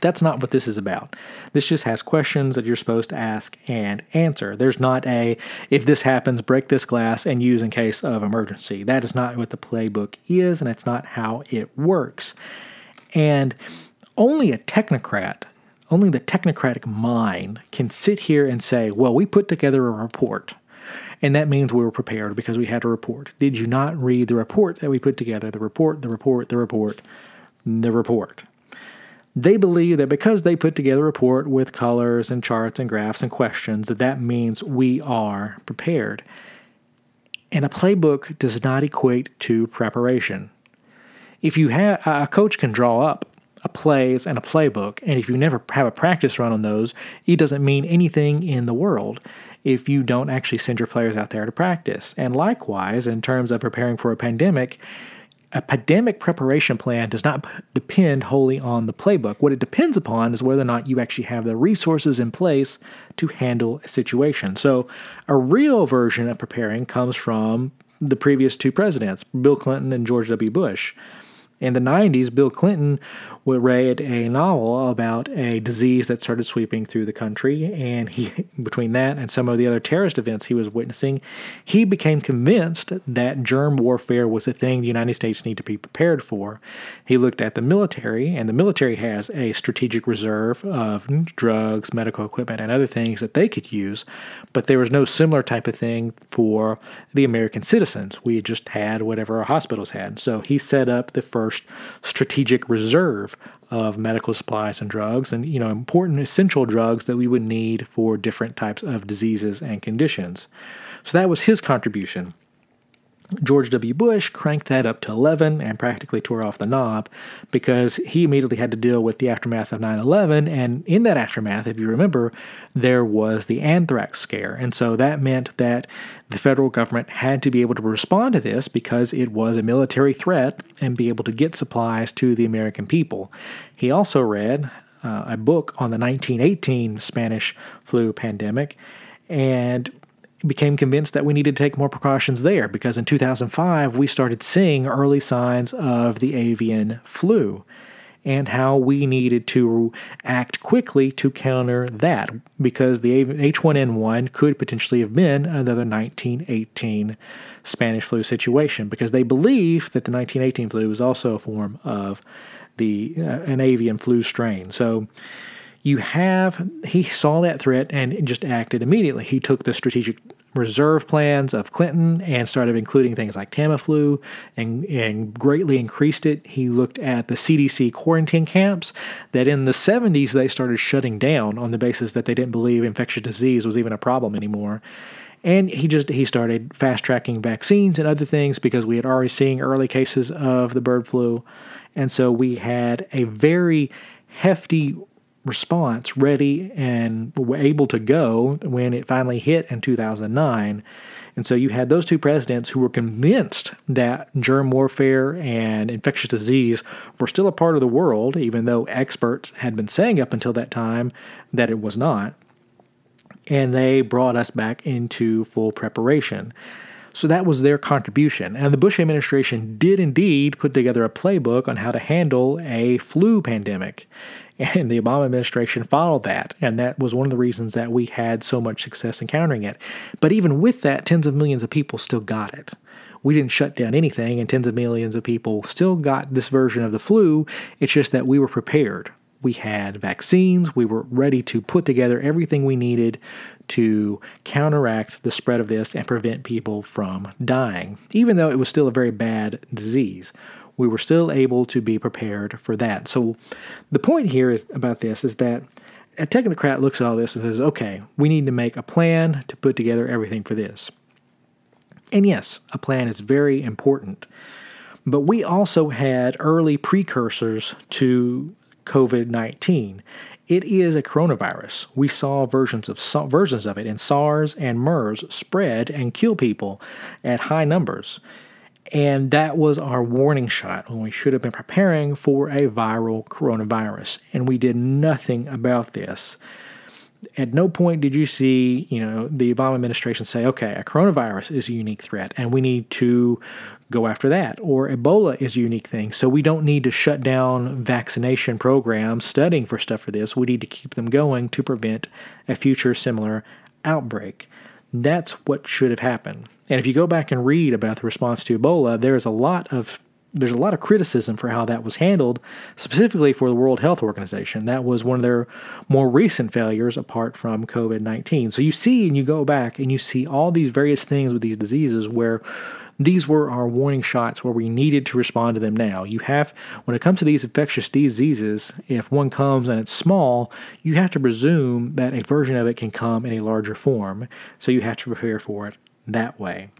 That's not what this is about. This just has questions that you're supposed to ask and answer. There's not a, if this happens, break this glass and use in case of emergency. That is not what the playbook is, and it's not how it works. And only a technocrat, only the technocratic mind can sit here and say, well, we put together a report. And that means we were prepared because we had a report. Did you not read the report that we put together? The report, the report, the report, the report. They believe that because they put together a report with colors and charts and graphs and questions, that that means we are prepared. And a playbook does not equate to preparation. If you have a coach can draw up a plays and a playbook, and if you never have a practice run on those, it doesn't mean anything in the world if you don't actually send your players out there to practice. And likewise, in terms of preparing for a pandemic, a pandemic preparation plan does not depend wholly on the playbook. What it depends upon is whether or not you actually have the resources in place to handle a situation. So, a real version of preparing comes from the previous two presidents, Bill Clinton and George W. Bush. In the 90s, Bill Clinton read a novel about a disease that started sweeping through the country, and he, between that and some of the other terrorist events he was witnessing, he became convinced that germ warfare was a thing the United States need to be prepared for. He looked at the military, and the military has a strategic reserve of drugs, medical equipment, and other things that they could use, but there was no similar type of thing for the American citizens. We just had whatever our hospitals had. So he set up the first strategic reserve of medical supplies and drugs and you know important essential drugs that we would need for different types of diseases and conditions. So that was his contribution. George W. Bush cranked that up to 11 and practically tore off the knob because he immediately had to deal with the aftermath of 9 11. And in that aftermath, if you remember, there was the anthrax scare. And so that meant that the federal government had to be able to respond to this because it was a military threat and be able to get supplies to the American people. He also read uh, a book on the 1918 Spanish flu pandemic and became convinced that we needed to take more precautions there because in 2005 we started seeing early signs of the avian flu and how we needed to act quickly to counter that because the H1N1 could potentially have been another 1918 Spanish flu situation because they believe that the 1918 flu was also a form of the uh, an avian flu strain. So you have he saw that threat and just acted immediately. He took the strategic reserve plans of Clinton and started including things like Tamiflu and, and greatly increased it. He looked at the CDC quarantine camps that in the 70s they started shutting down on the basis that they didn't believe infectious disease was even a problem anymore. And he just he started fast tracking vaccines and other things because we had already seen early cases of the bird flu. And so we had a very hefty response ready and able to go when it finally hit in 2009. And so you had those two presidents who were convinced that germ warfare and infectious disease were still a part of the world, even though experts had been saying up until that time that it was not. And they brought us back into full preparation. So that was their contribution. And the Bush administration did indeed put together a playbook on how to handle a flu pandemic. And the Obama administration followed that. And that was one of the reasons that we had so much success in countering it. But even with that, tens of millions of people still got it. We didn't shut down anything, and tens of millions of people still got this version of the flu. It's just that we were prepared. We had vaccines. We were ready to put together everything we needed to counteract the spread of this and prevent people from dying, even though it was still a very bad disease. We were still able to be prepared for that. So, the point here is about this is that a technocrat looks at all this and says, okay, we need to make a plan to put together everything for this. And yes, a plan is very important. But we also had early precursors to COVID 19. It is a coronavirus. We saw versions of versions of it in SARS and MERS spread and kill people at high numbers. And that was our warning shot when we should have been preparing for a viral coronavirus. And we did nothing about this. At no point did you see, you know, the Obama administration say, okay, a coronavirus is a unique threat and we need to go after that. Or Ebola is a unique thing. So we don't need to shut down vaccination programs studying for stuff for this. We need to keep them going to prevent a future similar outbreak. That's what should have happened. And if you go back and read about the response to Ebola, there is a lot of there's a lot of criticism for how that was handled, specifically for the World Health Organization. That was one of their more recent failures apart from COVID 19. So you see, and you go back and you see all these various things with these diseases where these were our warning shots where we needed to respond to them now. You have, when it comes to these infectious diseases, if one comes and it's small, you have to presume that a version of it can come in a larger form. So you have to prepare for it that way.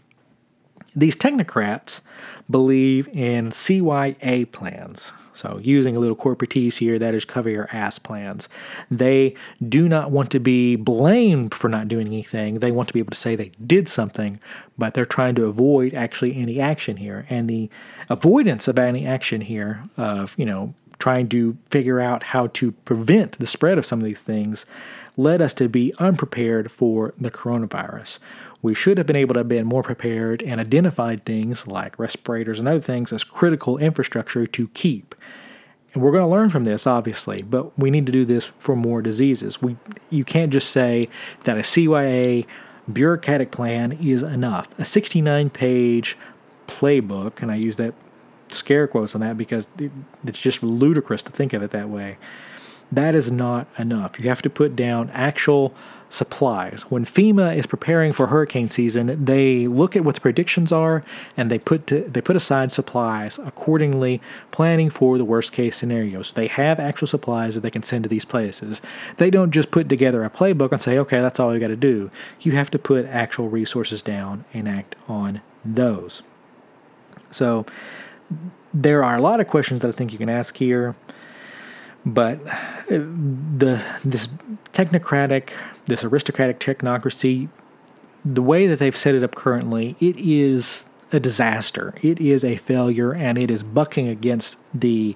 These technocrats believe in CYA plans. So, using a little corporatese here, that is cover your ass plans. They do not want to be blamed for not doing anything. They want to be able to say they did something, but they're trying to avoid actually any action here. And the avoidance of any action here, of, you know, trying to figure out how to prevent the spread of some of these things, led us to be unprepared for the coronavirus. We should have been able to have been more prepared and identified things like respirators and other things as critical infrastructure to keep. And we're going to learn from this, obviously, but we need to do this for more diseases. We, you can't just say that a CYA bureaucratic plan is enough. A 69 page playbook, and I use that scare quotes on that because it's just ludicrous to think of it that way. That is not enough. You have to put down actual supplies. When FEMA is preparing for hurricane season, they look at what the predictions are and they put to, they put aside supplies accordingly, planning for the worst case scenarios. They have actual supplies that they can send to these places. They don't just put together a playbook and say, "Okay, that's all you got to do." You have to put actual resources down and act on those. So there are a lot of questions that I think you can ask here but uh, the this technocratic this aristocratic technocracy, the way that they've set it up currently, it is a disaster. It is a failure, and it is bucking against the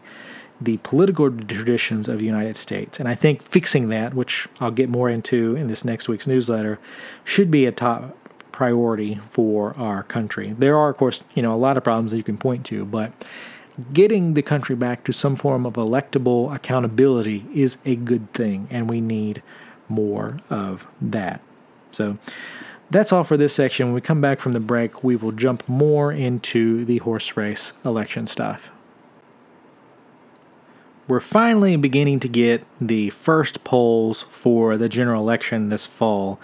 the political traditions of the United States. And I think fixing that, which I'll get more into in this next week's newsletter, should be a top priority for our country. There are, of course, you know, a lot of problems that you can point to, but getting the country back to some form of electable accountability is a good thing, and we need more of that. So that's all for this section. When we come back from the break, we will jump more into the horse race election stuff. We're finally beginning to get the first polls for the general election this fall.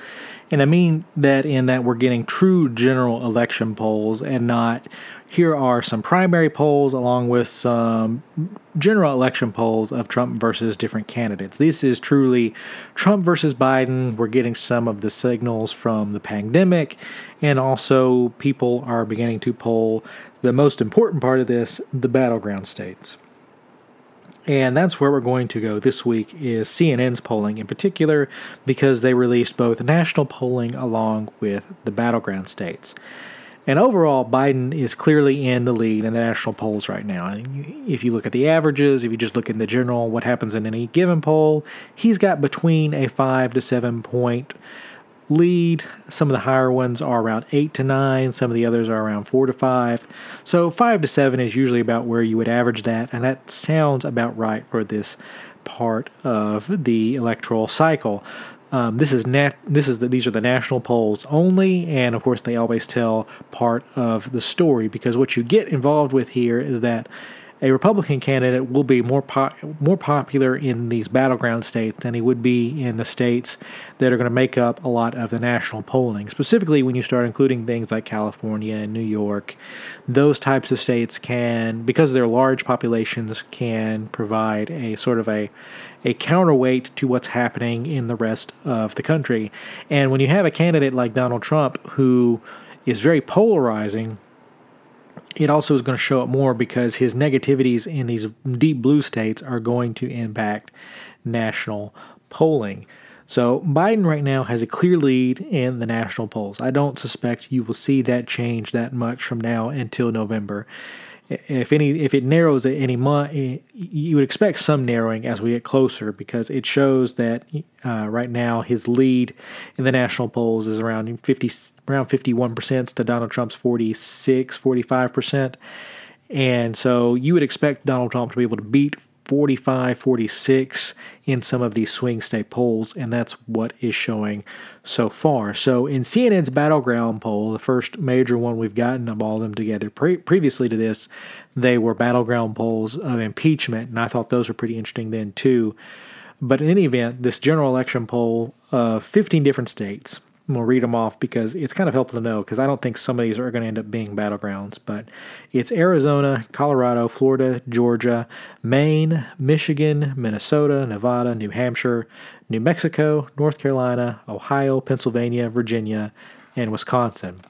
And I mean that in that we're getting true general election polls and not here are some primary polls along with some general election polls of Trump versus different candidates. This is truly Trump versus Biden. We're getting some of the signals from the pandemic, and also people are beginning to poll the most important part of this the battleground states. And that's where we're going to go this week is CNN's polling in particular because they released both national polling along with the battleground states. And overall, Biden is clearly in the lead in the national polls right now. If you look at the averages, if you just look in the general, what happens in any given poll, he's got between a five to seven point lead. Some of the higher ones are around eight to nine, some of the others are around four to five. So, five to seven is usually about where you would average that, and that sounds about right for this part of the electoral cycle. Um, this is nat- this is the, these are the national polls only, and of course they always tell part of the story because what you get involved with here is that a Republican candidate will be more po- more popular in these battleground states than he would be in the states that are going to make up a lot of the national polling. Specifically, when you start including things like California and New York, those types of states can, because of their large populations, can provide a sort of a a counterweight to what's happening in the rest of the country. And when you have a candidate like Donald Trump who is very polarizing it also is going to show up more because his negativities in these deep blue states are going to impact national polling. So Biden right now has a clear lead in the national polls. I don't suspect you will see that change that much from now until November. If any if it narrows at any month, you would expect some narrowing as we get closer because it shows that uh, right now his lead in the national polls is around 50 around 51 percent to Donald Trump's 46 45 percent. And so you would expect Donald Trump to be able to beat 45, 46 in some of these swing state polls, and that's what is showing so far. So, in CNN's battleground poll, the first major one we've gotten of all of them together, pre- previously to this, they were battleground polls of impeachment, and I thought those were pretty interesting then too. But in any event, this general election poll of 15 different states, We'll read them off because it's kind of helpful to know because I don't think some of these are going to end up being battlegrounds. But it's Arizona, Colorado, Florida, Georgia, Maine, Michigan, Minnesota, Nevada, New Hampshire, New Mexico, North Carolina, Ohio, Pennsylvania, Virginia, and Wisconsin.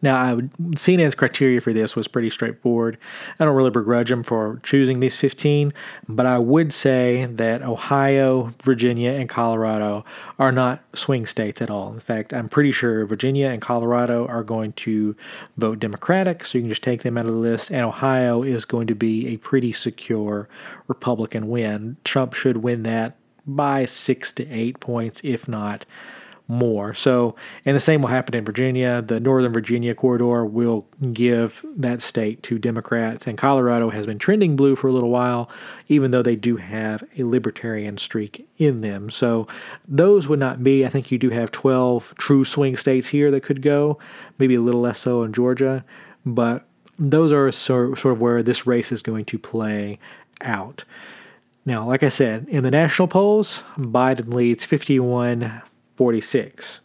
Now, I would, CNN's criteria for this was pretty straightforward. I don't really begrudge them for choosing these 15, but I would say that Ohio, Virginia, and Colorado are not swing states at all. In fact, I'm pretty sure Virginia and Colorado are going to vote Democratic, so you can just take them out of the list, and Ohio is going to be a pretty secure Republican win. Trump should win that by six to eight points, if not more. So, and the same will happen in Virginia. The Northern Virginia corridor will give that state to Democrats, and Colorado has been trending blue for a little while, even though they do have a libertarian streak in them. So, those would not be, I think you do have 12 true swing states here that could go, maybe a little less so in Georgia, but those are sort of where this race is going to play out. Now, like I said, in the national polls, Biden leads 51 46.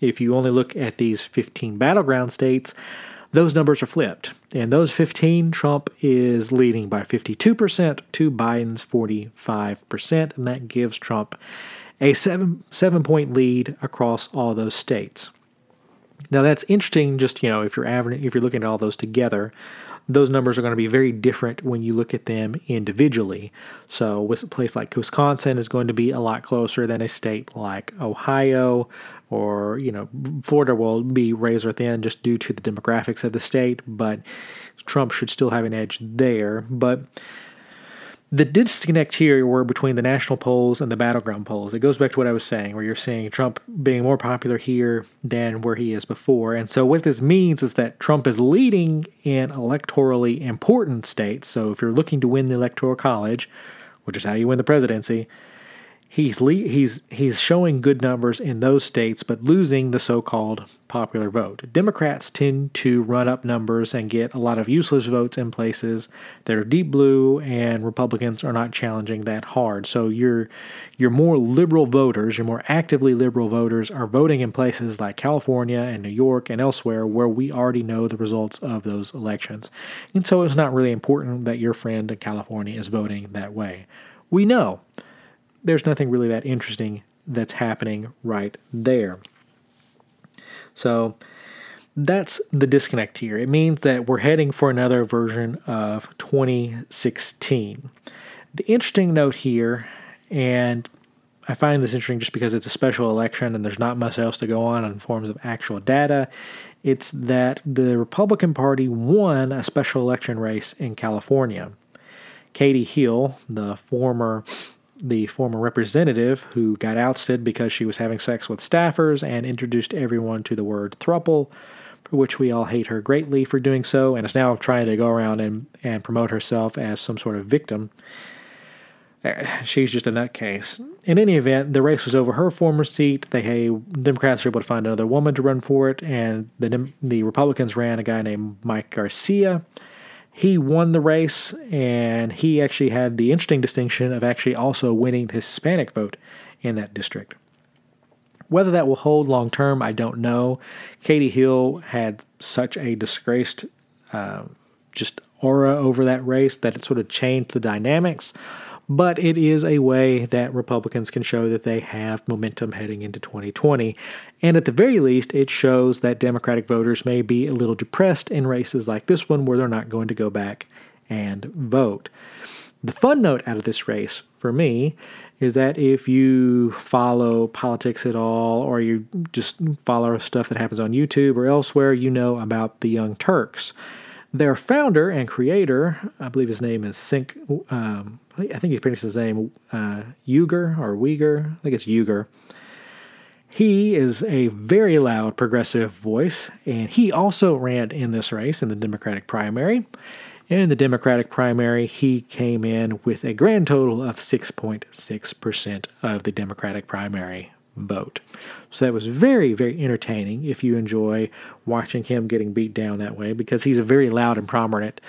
If you only look at these 15 battleground states, those numbers are flipped. And those 15, Trump is leading by 52% to Biden's 45%, and that gives Trump a seven seven point lead across all those states. Now that's interesting. Just you know, if you're if you're looking at all those together, those numbers are going to be very different when you look at them individually. So, with a place like Wisconsin is going to be a lot closer than a state like Ohio, or you know, Florida will be razor thin just due to the demographics of the state. But Trump should still have an edge there. But the disconnect here were between the national polls and the battleground polls. It goes back to what I was saying, where you're seeing Trump being more popular here than where he is before. And so, what this means is that Trump is leading in electorally important states. So, if you're looking to win the Electoral College, which is how you win the presidency, he's le- he's he's showing good numbers in those states, but losing the so-called popular vote. Democrats tend to run up numbers and get a lot of useless votes in places that are deep blue, and Republicans are not challenging that hard. So your your more liberal voters, your more actively liberal voters, are voting in places like California and New York and elsewhere where we already know the results of those elections, and so it's not really important that your friend in California is voting that way. We know there's nothing really that interesting that's happening right there. So that's the disconnect here. It means that we're heading for another version of 2016. The interesting note here, and I find this interesting just because it's a special election and there's not much else to go on in forms of actual data. It's that the Republican Party won a special election race in California. Katie Hill, the former the former representative who got ousted because she was having sex with staffers and introduced everyone to the word thruple, for which we all hate her greatly for doing so, and is now trying to go around and, and promote herself as some sort of victim. Uh, she's just a nutcase. In any event, the race was over her former seat. They hey, Democrats were able to find another woman to run for it, and the the Republicans ran a guy named Mike Garcia he won the race, and he actually had the interesting distinction of actually also winning the Hispanic vote in that district. Whether that will hold long term, I don't know. Katie Hill had such a disgraced uh, just aura over that race that it sort of changed the dynamics but it is a way that Republicans can show that they have momentum heading into 2020. And at the very least, it shows that Democratic voters may be a little depressed in races like this one where they're not going to go back and vote. The fun note out of this race for me is that if you follow politics at all or you just follow stuff that happens on YouTube or elsewhere, you know about the Young Turks. Their founder and creator, I believe his name is Cenk, um, I think he pronounced his name uh, Uygur or Uyghur. I think it's Uyghur. He is a very loud progressive voice, and he also ran in this race in the Democratic primary. In the Democratic primary, he came in with a grand total of 6.6% of the Democratic primary vote. So that was very, very entertaining if you enjoy watching him getting beat down that way because he's a very loud and prominent,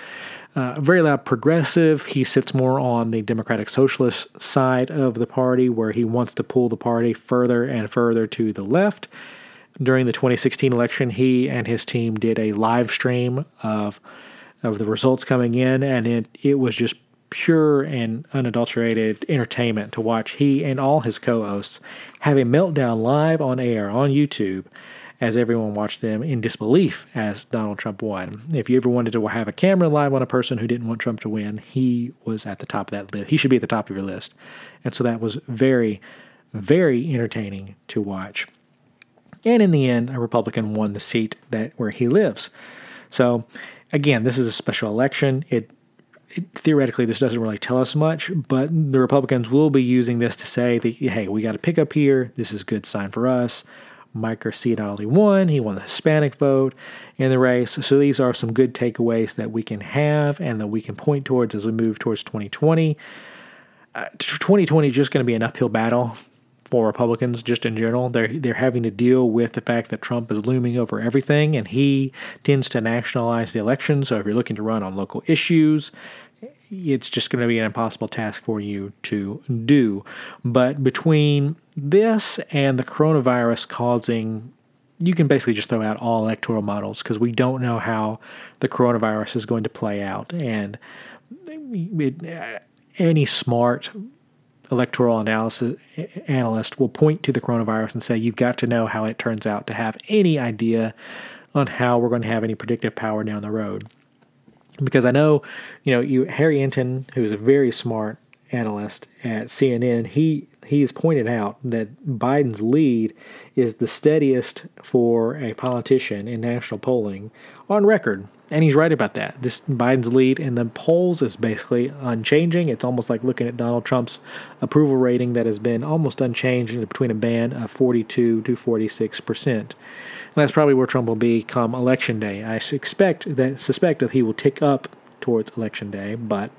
uh, very loud progressive. He sits more on the Democratic Socialist side of the party where he wants to pull the party further and further to the left. During the 2016 election, he and his team did a live stream of of the results coming in, and it, it was just pure and unadulterated entertainment to watch he and all his co hosts have a meltdown live on air on YouTube as everyone watched them in disbelief as Donald Trump won. If you ever wanted to have a camera live on a person who didn't want Trump to win, he was at the top of that list. He should be at the top of your list. And so that was very, very entertaining to watch. And in the end, a Republican won the seat that where he lives. So again, this is a special election. It theoretically, this doesn't really tell us much, but the Republicans will be using this to say that, hey, we got a pickup here. This is a good sign for us. Mike Garcia not only won, he won the Hispanic vote in the race. So these are some good takeaways that we can have and that we can point towards as we move towards 2020. Uh, 2020 is just going to be an uphill battle Republicans just in general. They're they're having to deal with the fact that Trump is looming over everything, and he tends to nationalize the election. So if you're looking to run on local issues, it's just going to be an impossible task for you to do. But between this and the coronavirus causing you can basically just throw out all electoral models because we don't know how the coronavirus is going to play out. And it, any smart electoral analysis analyst will point to the coronavirus and say you've got to know how it turns out to have any idea on how we're going to have any predictive power down the road. Because I know, you know, you Harry Enten, who's a very smart analyst at CNN, he he has pointed out that Biden's lead is the steadiest for a politician in national polling on record and he's right about that. This Biden's lead in the polls is basically unchanging. It's almost like looking at Donald Trump's approval rating that has been almost unchanged between a band of 42 to 46 percent. And that's probably where Trump will be come election day. I expect that suspect that he will tick up towards election day, but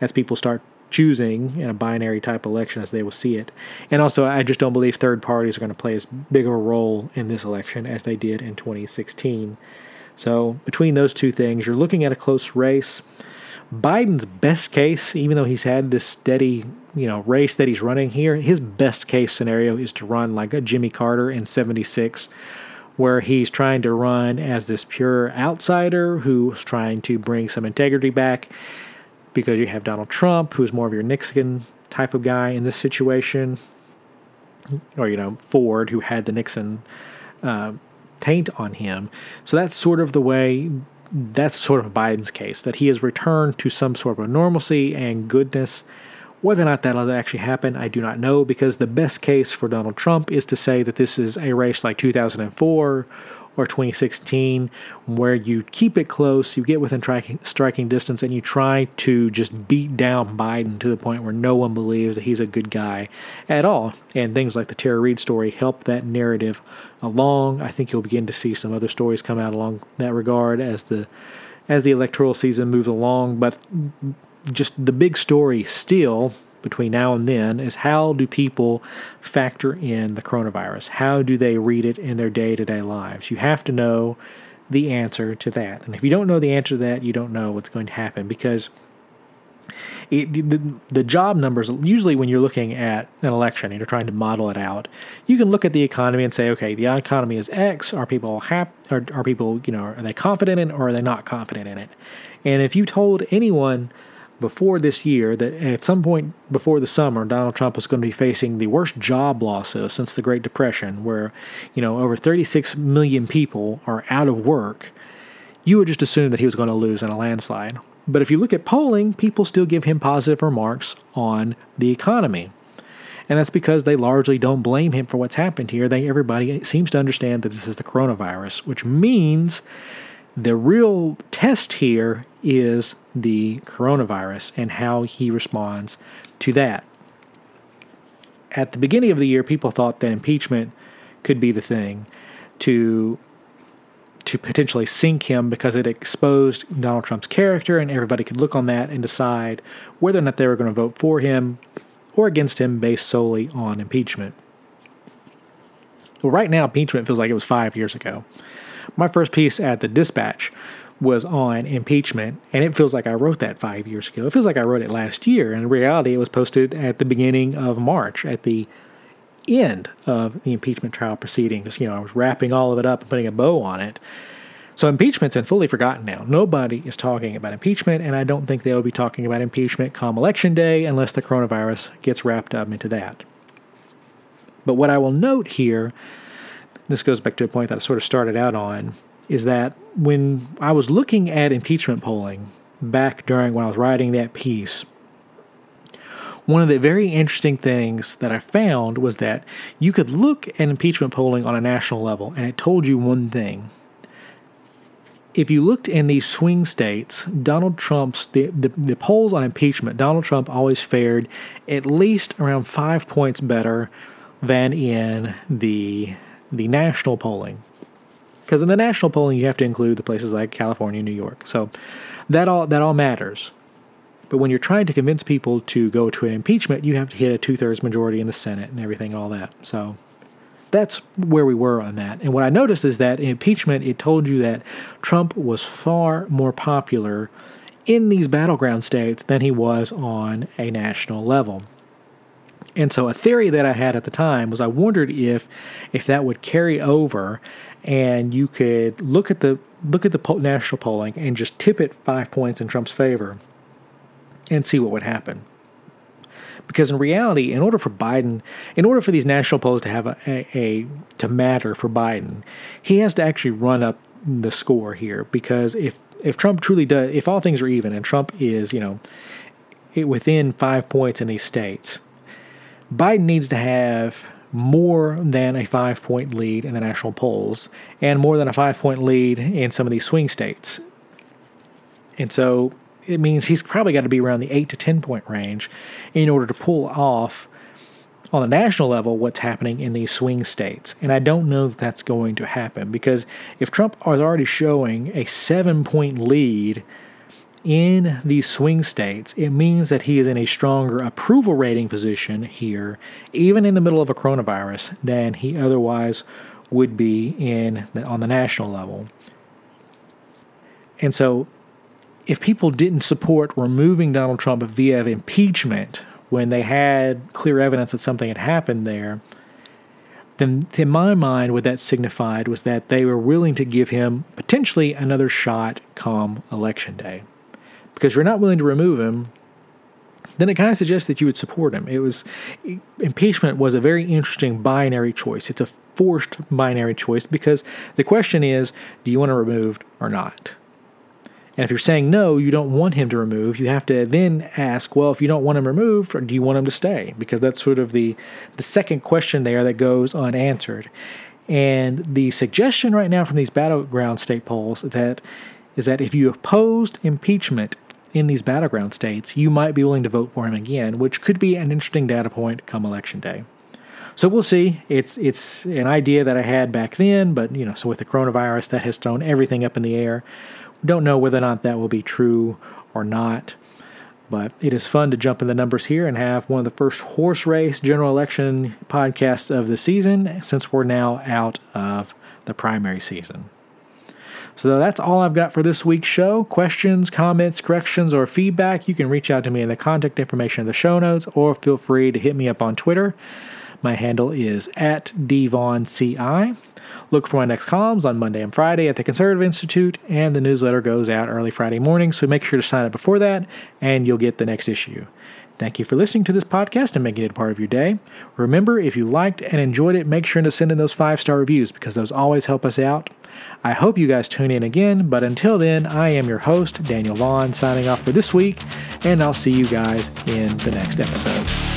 as people start choosing in a binary type election as they will see it. And also, I just don't believe third parties are going to play as big of a role in this election as they did in 2016. So, between those two things, you're looking at a close race. Biden's best case, even though he's had this steady, you know, race that he's running here, his best case scenario is to run like a Jimmy Carter in 76, where he's trying to run as this pure outsider who's trying to bring some integrity back because you have Donald Trump, who's more of your Nixon type of guy in this situation, or, you know, Ford, who had the Nixon. Uh, taint on him. So that's sort of the way, that's sort of Biden's case, that he has returned to some sort of normalcy and goodness. Whether or not that'll actually happen, I do not know, because the best case for Donald Trump is to say that this is a race like 2004 or 2016 where you keep it close, you get within striking, striking distance, and you try to just beat down Biden to the point where no one believes that he's a good guy at all. And things like the Tara Reade story help that narrative along. I think you'll begin to see some other stories come out along that regard as the as the electoral season moves along. But just the big story still between now and then is how do people factor in the coronavirus? How do they read it in their day to day lives? You have to know the answer to that. And if you don't know the answer to that, you don't know what's going to happen because it, the, the job numbers, usually when you're looking at an election and you're trying to model it out, you can look at the economy and say, okay, the economy is X. Are people happy? Are, are people, you know, are they confident in it or are they not confident in it? And if you told anyone, before this year that at some point before the summer, Donald Trump was going to be facing the worst job losses since the Great Depression, where, you know, over 36 million people are out of work, you would just assume that he was going to lose in a landslide. But if you look at polling, people still give him positive remarks on the economy. And that's because they largely don't blame him for what's happened here. They everybody seems to understand that this is the coronavirus, which means The real test here is the coronavirus and how he responds to that. At the beginning of the year, people thought that impeachment could be the thing to to potentially sink him because it exposed Donald Trump's character, and everybody could look on that and decide whether or not they were going to vote for him or against him based solely on impeachment. Well, right now, impeachment feels like it was five years ago. My first piece at the Dispatch was on impeachment, and it feels like I wrote that five years ago. It feels like I wrote it last year. In reality, it was posted at the beginning of March, at the end of the impeachment trial proceedings. You know, I was wrapping all of it up and putting a bow on it. So impeachment's been fully forgotten now. Nobody is talking about impeachment, and I don't think they will be talking about impeachment come election day unless the coronavirus gets wrapped up into that. But what I will note here, this goes back to a point that I sort of started out on, is that when I was looking at impeachment polling back during when I was writing that piece, one of the very interesting things that I found was that you could look at impeachment polling on a national level and it told you one thing. If you looked in these swing states, Donald Trump's the, the, the polls on impeachment, Donald Trump always fared at least around five points better than in the the national polling. Because in the national polling, you have to include the places like California, New York. So that all that all matters. But when you're trying to convince people to go to an impeachment, you have to hit a two thirds majority in the Senate and everything, all that. So that's where we were on that. And what I noticed is that in impeachment, it told you that Trump was far more popular in these battleground states than he was on a national level. And so a theory that I had at the time was I wondered if if that would carry over and you could look at the look at the national polling and just tip it 5 points in Trump's favor and see what would happen. Because in reality, in order for Biden, in order for these national polls to have a, a, a to matter for Biden, he has to actually run up the score here. Because if if Trump truly does, if all things are even and Trump is, you know, within five points in these states, Biden needs to have more than a five point lead in the national polls and more than a five point lead in some of these swing states. And so it means he's probably got to be around the 8 to 10 point range in order to pull off on the national level what's happening in these swing states. And I don't know that that's going to happen because if Trump is already showing a seven point lead in these swing states, it means that he is in a stronger approval rating position here, even in the middle of a coronavirus, than he otherwise would be in the, on the national level. And so if people didn't support removing Donald Trump via impeachment when they had clear evidence that something had happened there, then in my mind, what that signified was that they were willing to give him potentially another shot come election day. Because you're not willing to remove him, then it kind of suggests that you would support him. It was impeachment was a very interesting binary choice. It's a forced binary choice because the question is, do you want him removed or not? And if you're saying no, you don't want him to remove, you have to then ask, well, if you don't want him removed, do you want him to stay? Because that's sort of the the second question there that goes unanswered. And the suggestion right now from these battleground state polls that is that if you opposed impeachment in these battleground states, you might be willing to vote for him again, which could be an interesting data point come election day. So we'll see. It's it's an idea that I had back then, but you know, so with the coronavirus, that has thrown everything up in the air. Don't know whether or not that will be true or not. But it is fun to jump in the numbers here and have one of the first horse race general election podcasts of the season since we're now out of the primary season. So that's all I've got for this week's show. Questions, comments, corrections, or feedback, you can reach out to me in the contact information of the show notes or feel free to hit me up on Twitter. My handle is at dvaughanCI. Look for my next columns on Monday and Friday at the Conservative Institute, and the newsletter goes out early Friday morning, so make sure to sign up before that, and you'll get the next issue. Thank you for listening to this podcast and making it a part of your day. Remember, if you liked and enjoyed it, make sure to send in those five star reviews because those always help us out. I hope you guys tune in again, but until then, I am your host, Daniel Vaughan, signing off for this week, and I'll see you guys in the next episode.